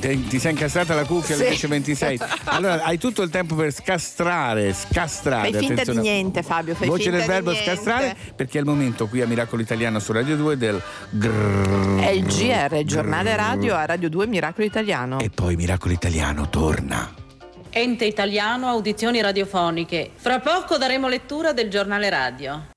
Ti, ti sei incastrata la cuffia alle Sì. 10.26. Allora hai tutto il tempo per scastrare, scastrare. Fai finta di niente, Fabio. Fai Voce finta del verbo scastrare perché è il momento qui a Miracolo Italiano su Radio 2 del grrr. È il GR, il giornale radio a Radio 2 Miracolo Italiano. E poi Miracolo Italiano torna. Ente italiano audizioni radiofoniche. Fra poco daremo lettura del giornale radio.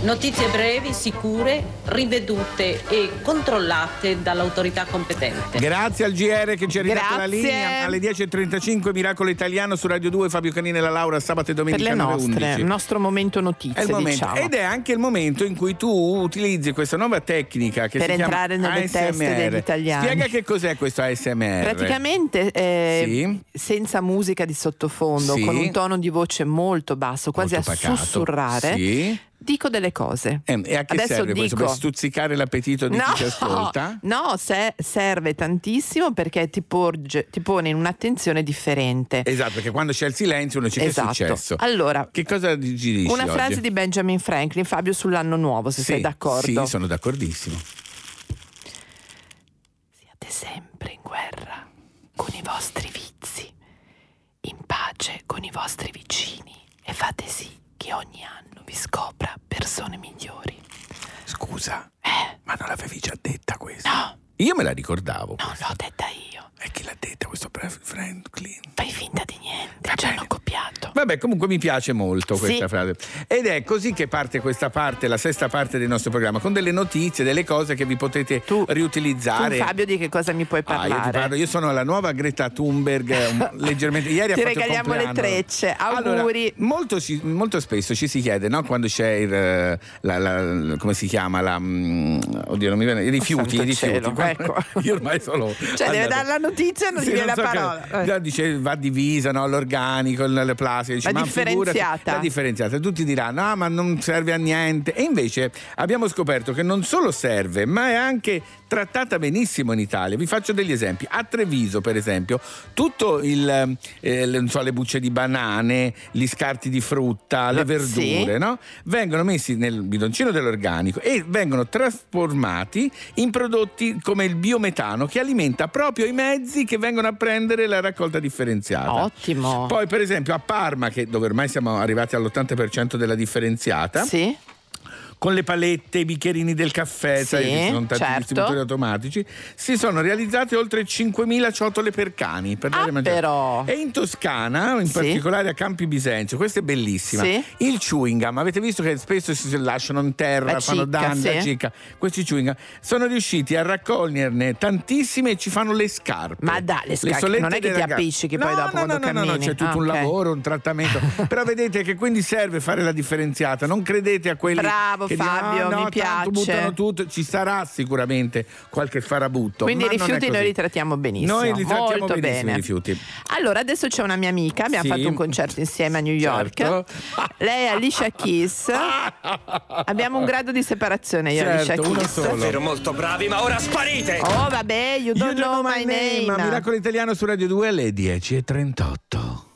Notizie brevi, sicure, rivedute e controllate dall'autorità competente. Grazie al GR che ci ha ridato la linea alle 10.35 Miracolo Italiano su Radio 2 Fabio Canini e la Laura sabato e Per domenica le alle nostre, 11. il nostro momento È notizie, il momento. diciamo. Ed è anche il momento in cui tu utilizzi questa nuova tecnica che Per si chiama entrare nelle ASMR. teste degli italiani. Spiega che cos'è questo ASMR. Praticamente eh, Sì. senza musica di sottofondo, Sì. con un tono di voce molto basso, quasi Molto a pacato. sussurrare, Sì. Dico delle cose. Eh, e a che Adesso serve questo? dico- Per stuzzicare l'appetito di No, chi ci ascolta? no, se- serve tantissimo perché ti, porge- ti pone in un'attenzione differente. Esatto, perché quando c'è il silenzio uno dice Esatto. è successo. Allora, che cosa ci dici Una oggi? frase di Benjamin Franklin, Fabio, sull'anno nuovo, se Sì, sei d'accordo. Sì, sono d'accordissimo. Siate sempre in guerra con i vostri vizi, in pace con i vostri vicini e fate sì che ogni anno vi scopra persone migliori. Scusa, Eh? ma non l'avevi già detta questa? No. Io me la ricordavo. Non l'ho detta io. E chi l'ha detta questo Franklin? Fai finta di niente, ci hanno copiato. Vabbè, comunque mi piace molto questa Sì. frase. Ed è così che parte questa parte, la sesta parte del nostro programma, con delle notizie, delle cose che vi potete riutilizzare. Tu Fabio di che cosa mi puoi Ah, io, parlare? ti parlo, io sono la nuova Greta Thunberg, um, leggermente. Ieri Ti ha fatto il regaliamo le trecce, Allora, auguri. molto, ci- molto spesso ci si chiede, no, quando c'è il, eh, la- la- come si chiama, la, mm, oddio, non mi viene, i rifiuti, i santo rifiuti. ecco. Io ormai sono. Cioè, deve Allora, dare la notizia e non sì, gli viene la so che- parola. Eh. no, dice va divisa, no, l'organico, il- le plastiche. Dice, La ma figurati- differenziata. La differenziata. Tutti diranno, ah, ma non serve a niente. E invece abbiamo scoperto che non solo serve, ma è anche trattata benissimo in Italia. Vi faccio degli esempi. A Treviso, per esempio, tutto il, eh, le, non so, le bucce di banane, gli scarti di frutta, le Sì. verdure, no? vengono messi nel bidoncino dell'organico e vengono trasformati in prodotti come il biometano che alimenta proprio i mezzi che vengono a prendere la raccolta differenziata. Ottimo. Poi per esempio a Parma, che- dove ormai siamo arrivati all'80% della differenziata, Sì. Con le palette, i bicchierini del caffè, Sì, sai ci sono tanti certo. distributori automatici, si sono realizzate oltre 5.000 ciotole per cani. Per dare Ah, mangiare. però. E in Toscana, in Sì. particolare a Campi Bisenzio, questa è bellissima. Sì. Il chewing gum, avete visto che spesso si lasciano in terra, La fanno cicca, la sì. cicca. Questi chewing gum sono riusciti a raccoglierne tantissime e ci fanno le scarpe. Ma dai, le scarpe, solette non è che ti appiccichi no, poi dopo no, quando no, no, no, c'è tutto Ah, un lavoro, un trattamento. Però vedete che quindi serve fare la differenziata, non credete a quelli Bravo, che Fabio, "Ah, no, mi piace." buttano tutto, ci sarà sicuramente qualche farabutto. Quindi i rifiuti noi li trattiamo benissimo. Noi li trattiamo Molto bene. i rifiuti. Allora, adesso c'è una mia amica, abbiamo Sì. fatto un concerto insieme a New York. Certo. Lei è Alicia Keys. abbiamo un grado di separazione io e Alicia Certo, uno Keys. solo. Davvero molto bravi, ma ora sparite! Oh, vabbè, you don't, know, my name. Ma Miracolo Italiano su Radio 2 alle 10.38.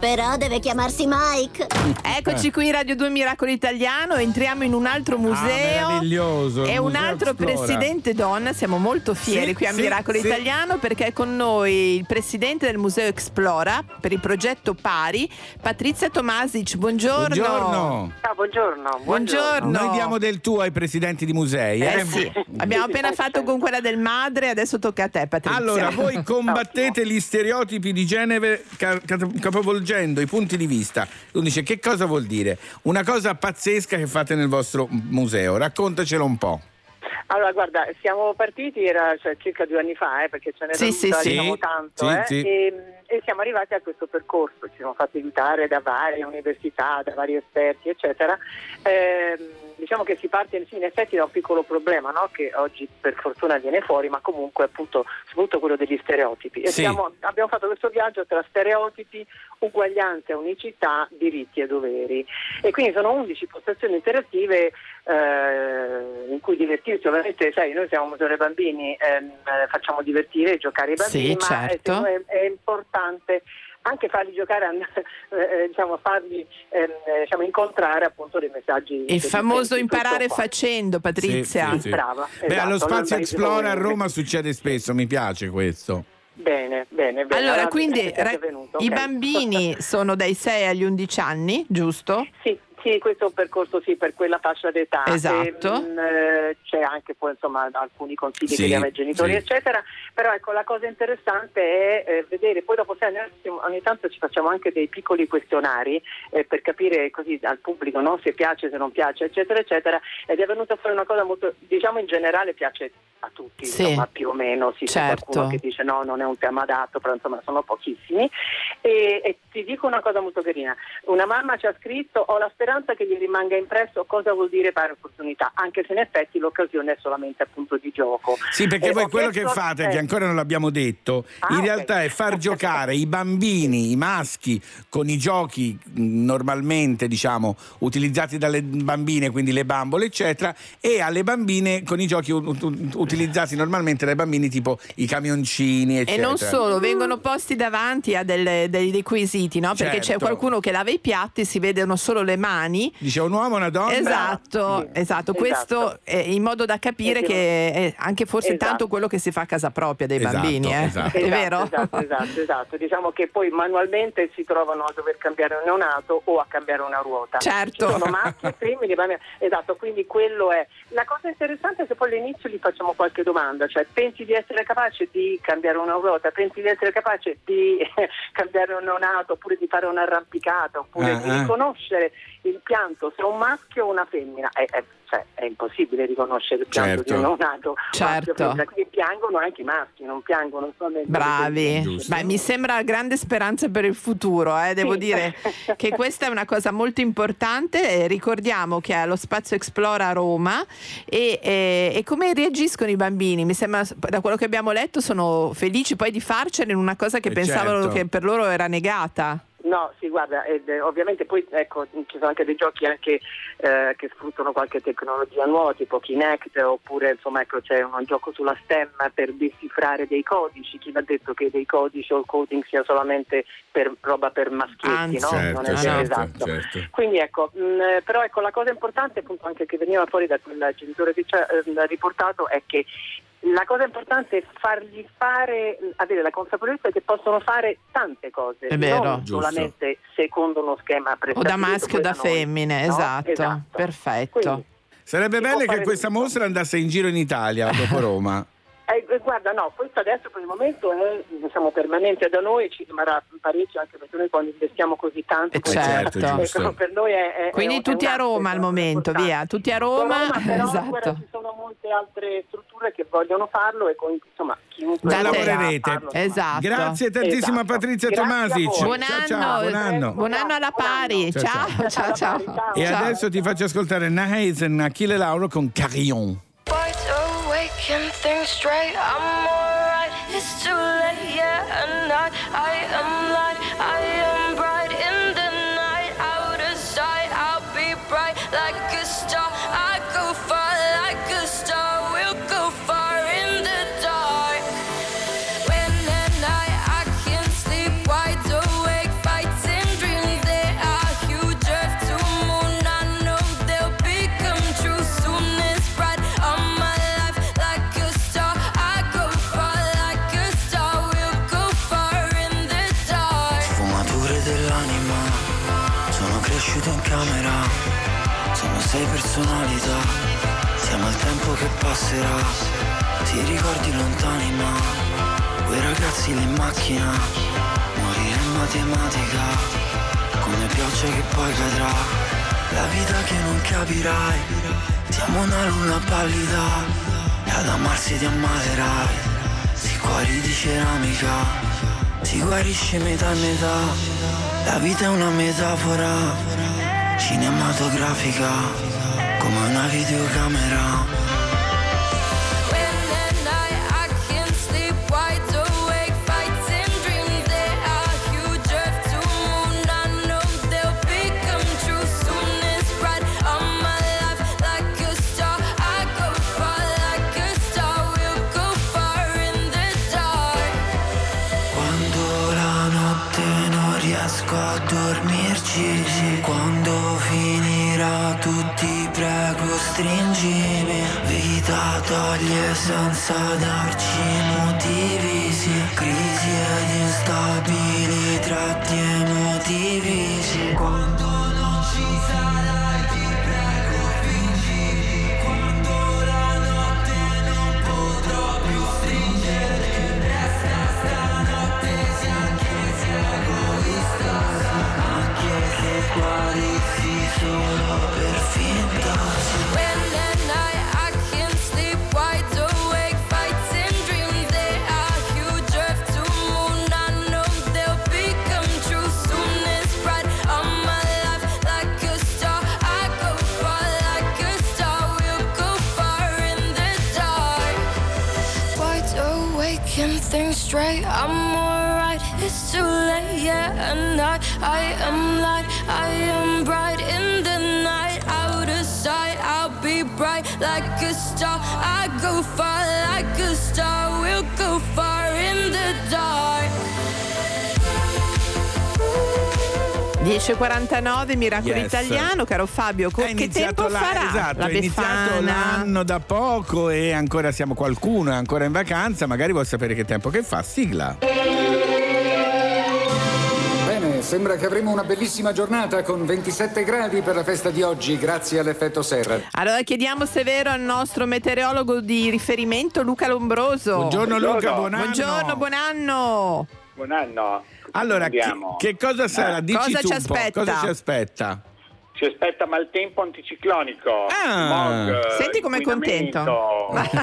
però deve chiamarsi Mike. Eccoci qui Radio 2 Miracolo Italiano, entriamo in un altro museo. Ah, meraviglioso, E un altro Explora. presidente donna, siamo molto fieri Sì, qui a sì, Miracolo sì. Italiano perché è con noi il presidente del Museo Explora per il progetto Pari, Patrizia Tomasic. Buongiorno. Buongiorno. Ah, buongiorno. Buongiorno. Noi diamo del tuo ai presidenti di musei. Eh eh? sì, abbiamo appena fatto con quella del madre, adesso tocca a te Patrizia. Allora, voi combattete gli stereotipi di genere ca- ca- capovolgendo i punti di vista. Tu dice che cosa vuol dire? Una cosa pazzesca che fate nel vostro museo. Raccontacelo un po'. Allora, guarda, siamo partiti, era cioè, circa due anni fa, eh, perché ce n'era Sì, sì, sì. diciamo, tanto, Sì, eh, sì. E, e siamo arrivati a questo percorso, ci siamo fatti aiutare da varie università, da vari esperti, eccetera. Ehm, diciamo che si parte sì, in effetti da un piccolo problema no? che oggi per fortuna viene fuori, ma comunque appunto soprattutto quello degli stereotipi. Sì. siamo- abbiamo fatto questo viaggio tra stereotipi, uguaglianza, unicità, diritti e doveri. E quindi sono 11 postazioni interattive eh, in cui divertirsi. Ovviamente, sai, noi siamo un museo dei bambini, ehm, eh, facciamo divertire e giocare i bambini, Sì, ma eh, certo. me è importante anche farli giocare, eh, diciamo, farli ehm, eh, diciamo, incontrare appunto dei messaggi. Il famoso imparare facendo, Patrizia. Sì, sì, sì. Brava, Beh, esatto, allo Spazio Explora a Roma succede spesso, mi piace questo. Bene, bene, bene. Allora, quindi ra- i ok. bambini sono dai 6 agli 11 anni, giusto? Sì, sì, questo è un percorso sì, per quella fascia d'età. Esatto. E, mm, eh, c'è anche poi insomma alcuni consigli Sì, che diamo ai genitori, sì. eccetera. Però ecco la cosa interessante è eh, vedere, poi dopo sei ogni tanto ci facciamo anche dei piccoli questionari eh, per capire così al pubblico no? se piace, se non piace, eccetera, eccetera. Ed è venuta fuori una cosa molto, diciamo in generale piace a tutti, Sì. insomma più o meno, sì, c'è Certo. qualcuno che dice no, non è un tema adatto, però insomma sono pochissimi. E, e ti dico una cosa molto carina, una mamma ci ha scritto ho la speranza che gli rimanga impresso cosa vuol dire pari opportunità, anche se in effetti l'occasione è solamente appunto di gioco. Sì, perché Eh, voi quello che fate, eh, che ancora non l'abbiamo detto, Ah, in realtà è far giocare i bambini, i maschi, con i giochi normalmente diciamo utilizzati dalle bambine, quindi le bambole, eccetera, e alle bambine con i giochi utilizzati normalmente dai bambini, tipo i camioncini, E eccetera. non solo, vengono posti davanti a delle- dei requisiti, no? Perché c'è Certo. qualcuno che lava i piatti, si vedono solo le mani. Dice un uomo, una donna. Esatto, esatto. Questo è in modo da capire Esatto. che è anche forse Esatto. tanto quello che si fa a casa propria dei Esatto, bambini, eh? esatto. È Esatto, vero? Esatto, esatto, esatto. Diciamo che poi manualmente si trovano a dover cambiare un neonato o a cambiare una ruota. Certo. Ci sono maschi e femmine, bambini. esatto, quindi quello è. La cosa interessante è che poi all'inizio gli facciamo qualche domanda, cioè pensi di essere capace di cambiare una ruota, pensi di essere capace di cambiare un neonato oppure di fare un'arrampicata oppure Ah, di ah. riconoscere il pianto se è un maschio o una femmina. È, è- cioè, è impossibile riconoscere il pianto Certo. di un neonato. maschio o Certo. femmina. Quindi piangono anche i maschi, non piangono solamente Bravi. Beh, mi sembra grande speranza per il futuro, eh. devo Sì. dire che questa è una cosa molto importante. Ricordiamo che è allo Spazio Explora a Roma e, e- e come reagiscono i bambini? Mi sembra, da quello che abbiamo letto, sono felici poi di farcene in una cosa che Eh, pensavano certo. che per loro era negata. No, sì, guarda, ed, eh, ovviamente poi ecco, ci sono anche dei giochi anche, eh, che sfruttano qualche tecnologia nuova, tipo Kinect, oppure insomma ecco, c'è un gioco sulla stemma per decifrare dei codici. Chi va detto che dei codici o il coding sia solamente per roba per maschietti, Anzi. no? non è Certo, certo, esatto. certo. Quindi ecco, mh, eh, però ecco, la cosa importante appunto anche che veniva fuori da quel genitore che ci ha eh, riportato è che la cosa importante è fargli fare, avere la consapevolezza che possono fare tante cose, È vero. non Giusto. solamente secondo uno schema O prestabilito. da maschio o da noi, femmine, no? esatto. Esatto. Perfetto. Quindi- Sarebbe bello che questa tutto. mostra andasse in giro in Italia dopo Roma. Eh, eh, guarda, no, questo adesso per il momento è diciamo, permanente da noi, ci rimarrà parecchio anche perché noi quando investiamo così tanto. Eh, certo. giusto. per noi è, è- Quindi è- tutti a Roma al momento, importante. via, tutti a Roma. però Esatto. guarda, ci sono molte altre strutture che vogliono farlo e con, insomma chiunque Da Lavorerete. farlo, Esatto. Grazie tantissimo a Esatto. Patrizia Grazie Tomasic. Buon Ciao, anno, ciao, buon anno. buon anno alla pari. Ciao, Ciao, ciao, ciao. E Ciao. adesso ti faccio ascoltare Naheisen Achille Lauro con Carillon. Wide awake and think straight. I'm alright. It's too late, yeah, and I, I am che passerà. Ti ricordi lontani ma quei ragazzi lì in macchina. Morire in matematica, come pioggia che poi cadrà. La vita che non capirai, siamo una luna pallida. E ad amarsi ti ammalerai, si cuori di ceramica, si guarisce metà metà. La vita è una metafora cinematografica, come una videocamera. Toglie senza darci motivi sì. Crisi I, am light, I am bright in the night Out of sight, I'll be bright like a star I go far like a star We'll go far in the dark 10.49 Miracolo Yes. Italiano, caro Fabio, co- che tempo la- farà esatto, la è iniziato l'anno da poco e ancora siamo qualcuno, è ancora in vacanza, magari vuol sapere che tempo che fa. Sigla. Sembra che avremo una bellissima giornata con 27 gradi per la festa di oggi, grazie all'effetto serra. Allora chiediamo se è vero al nostro meteorologo di riferimento Luca Lombroso. Buongiorno, Luca, buon anno. Buongiorno, buon anno. Buon anno. Allora, che, che cosa sarà? Eh, Dici cosa tu ci un po', aspetta? Cosa ci aspetta? Ci aspetta maltempo anticiclonico. Ah. smog, Senti com'è inquinamento,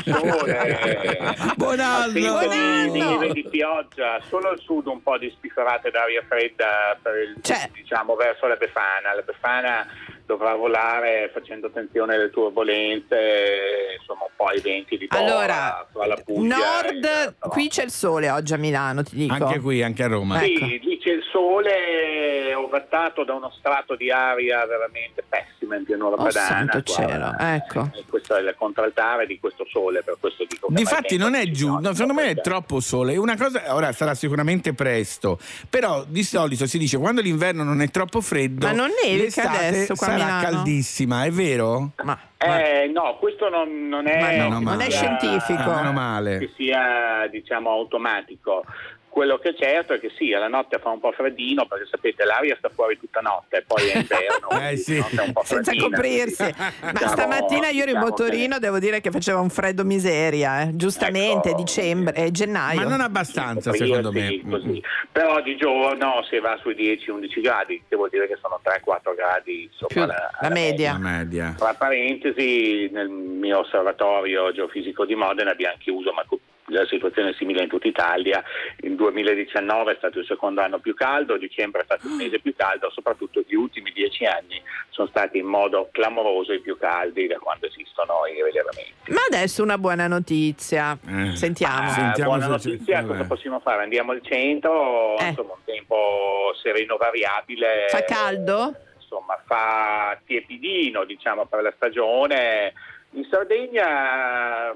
sole, Buon anno. di anno. neve, di pioggia, solo al sud un po' di spifferate d'aria fredda per il, Cioè. diciamo verso la Befana. La Befana dovrà volare facendo attenzione alle turbolenze, insomma un po' ai venti di boa Allora, Puglia Nord, qui c'è il sole oggi a Milano, ti dico. Anche qui, anche a Roma. Sì, Ecco. C'è il sole ovattato da uno strato di aria veramente pessima in pianura Oh padana. santo qua. cielo, ecco. E questo è il contraltare di questo sole, per questo dico Difatti non è giusto, no, secondo me è troppo sole. È Una cosa, ora sarà sicuramente presto, però di solito si dice quando l'inverno non è troppo freddo, Ma non nevica adesso qua sarà Milano? caldissima, è vero? Ma, Eh, no, questo non, non è, Ma no, non è scientifico. Ah, meno male. che sia diciamo automatico. Quello che è certo è che sì, alla notte fa un po' freddino, perché sapete l'aria sta fuori tutta notte, poi è inverno, Eh, sì. di notte è un po' senza coprirsi. Ma diciamo- stamattina io ero in diciamo motorino, devo dire che faceva un freddo miseria, eh. giustamente, Ecco. dicembre, eh, gennaio. Ma non abbastanza, Sì, secondo me. così. Però di giorno si va sui 10-11 gradi, che vuol dire che sono 3-4 gradi insomma, Più la, la media. La media. Tra parentesi, nel mio osservatorio geofisico di Modena abbiamo chiuso, ma co- la situazione è simile in tutta Italia. Il 2019 è stato il secondo anno più caldo, dicembre è stato il mese più caldo, soprattutto gli ultimi dieci anni sono stati in modo clamoroso i più caldi da quando esistono i rilevamenti. Ma adesso una buona notizia. Eh. Sentiamo. Ah, Sentiamo buona notizia, cosa possiamo fare? Andiamo al centro, Eh. insomma un tempo sereno variabile. Fa caldo? Insomma, fa tiepidino, diciamo, per la stagione. In Sardegna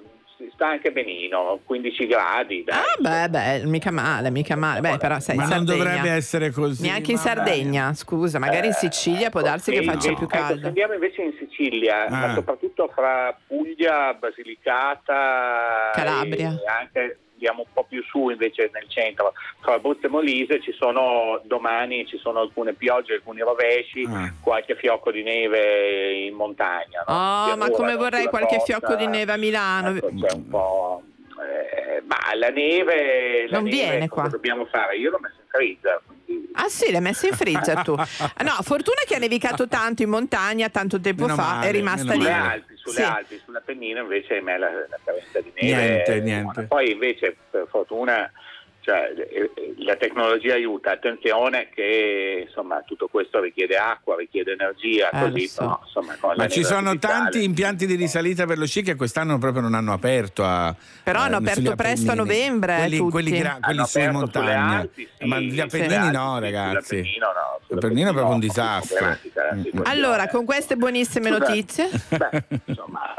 sta anche benino, 15 gradi. dai. Ah, beh, beh, mica male, mica male. Beh, però sei Ma non Sardegna. dovrebbe essere così. Neanche in. Sardegna, scusa, magari in Sicilia può darsi che E faccia invece- più ecco, se caldo. andiamo invece in Sicilia, Ah. ma soprattutto fra Puglia, Basilicata Calabria. e anche andiamo un po' più su invece nel centro, tra Abruzzo e Molise ci sono domani ci sono alcune piogge, alcuni rovesci, Ah. qualche fiocco di neve in montagna. no? Oh, ma come vorrei qualche costa, fiocco di neve a Milano. ecco, c'è un po'. eh, ma la neve, la Non neve, viene cosa qua. dobbiamo fare? Io l'ho messa in freezer. Ah sì, l'hai messa in freezer tu. No, fortuna che ha nevicato tanto in montagna tanto tempo Meno fa, male, è rimasta lì. Sulle Alpi, sulle Sì. Alpi, sull'Appennino invece a me la, la carenza di neve. Niente, è niente. buona. Poi invece per fortuna cioè, eh, eh, la tecnologia aiuta, attenzione che insomma tutto questo richiede acqua, richiede energia, Eh, così so. no, insomma, Ma ci sono artificiale- tanti impianti di risalita per lo sci che quest'anno proprio non hanno aperto. A, Però hanno eh, aperto sugli presto a novembre, Quelli, tutti. quelli, gra- quelli Hanno su in aperto sulle montagna. Alpi, sì, Ma gli Appennini no, ragazzi. sull'Appennino no, L'Appennino è proprio un disastro. la situazione. Allora, con queste buonissime Scusa. notizie,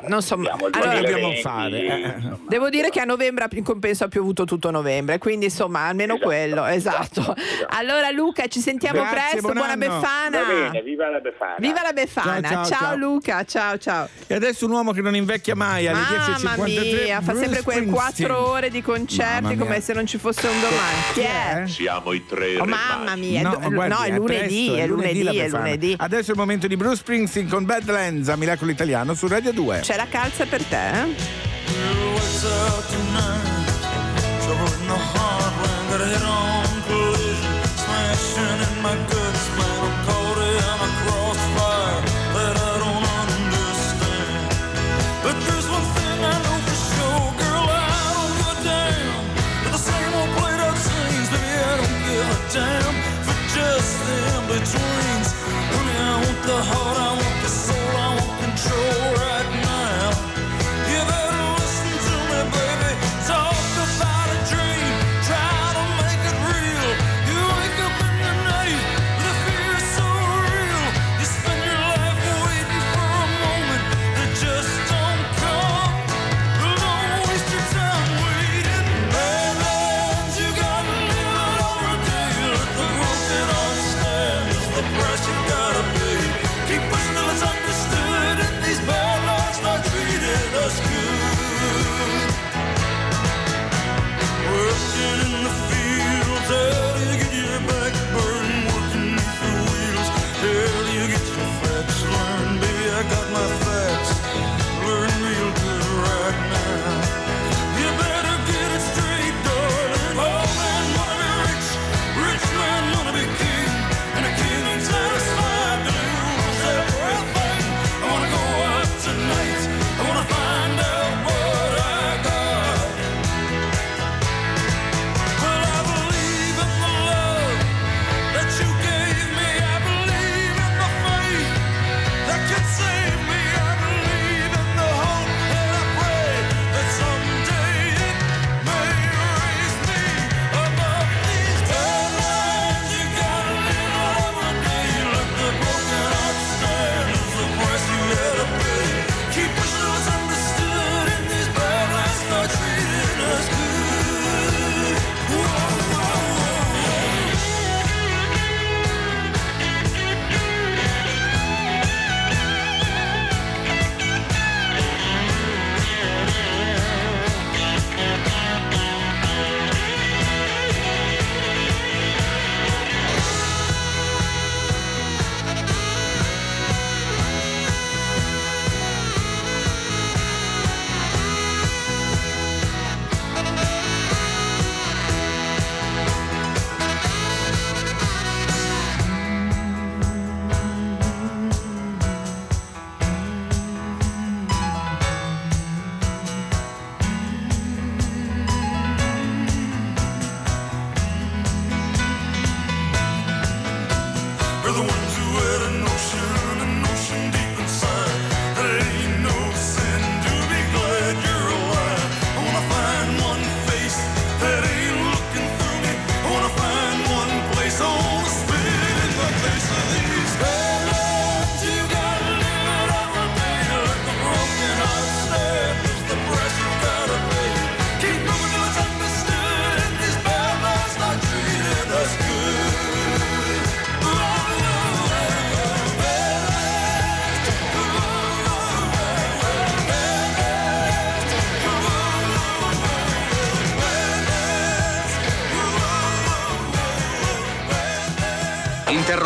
non so, Abbiamo il allora, 2020, devo dire che a novembre in compenso ha piovuto tutto novembre, quindi insomma almeno quello, esatto. Allora Luca, ci sentiamo Grazie, presto, buon buona. Befana. Va bene, viva la Befana. Viva la Befana, Ciao, ciao, ciao. Luca, ciao ciao. E adesso un uomo che non invecchia mai alle Mamma 10.53. mia, fa sempre quelle Springsteen. quattro ore di concerti come se non ci fosse un domani. Chi è? Siamo i tre Oh, mamma mia, No, guardi, no, è lunedì, presto, è lunedì, è Befana. lunedì. Adesso è il momento di Bruce Springsteen con Badlands a Miracolo Italiano su Radio 2. C'è la calza per te, eh? What's up tonight? Trouble in the heartland, got a head-on collision, smashing in my guts, man. I'm caught in a crossfire that I don't understand. But there's one thing I know for sure, girl, I don't give a damn. For the same old played out scenes, baby, I don't give a damn. For just the in-betweens, honey, I want the heart,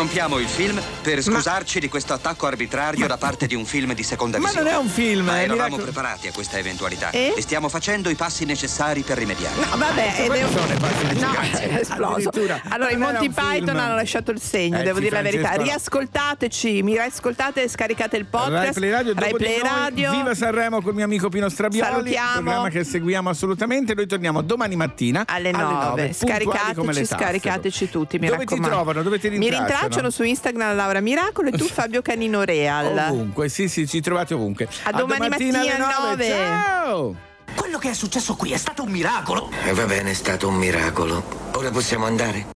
Interrompiamo il film per scusarci di questo attacco arbitrario da parte di un film di seconda Ma visione. non è un film, Ma eravamo Miracolo- preparati a questa eventualità E? stiamo facendo i passi necessari per rimediare. No, vabbè, è Quali vero- sono i passi No, necessari? è esploso. Allora, i Monty un film. Python hanno lasciato il segno, Eh devo dire la verità. Francesco, no. Riascoltateci, mi riascoltate e scaricate il podcast. Rai Play Radio, Rai Play Radio. Viva Sanremo col mio amico Pino Strabioli. Salutiamo. Programma che seguiamo assolutamente. Noi torniamo domani mattina alle alle 9. 9 puntuali come le Scaricateci, tasse. scaricateci tutti. Mi Dove ti raccomando. trovano? Dove ti Mi rintracciano? rintracciano su Instagram Laura Miracolo e tu Fabio Canino Real. Ovunque, sì, sì, ci trovate ovunque. A domani domattina alle mattina alle 9. 9. Ciao! Quello che è successo qui è stato un miracolo. E va bene, è stato un miracolo. Ora possiamo andare?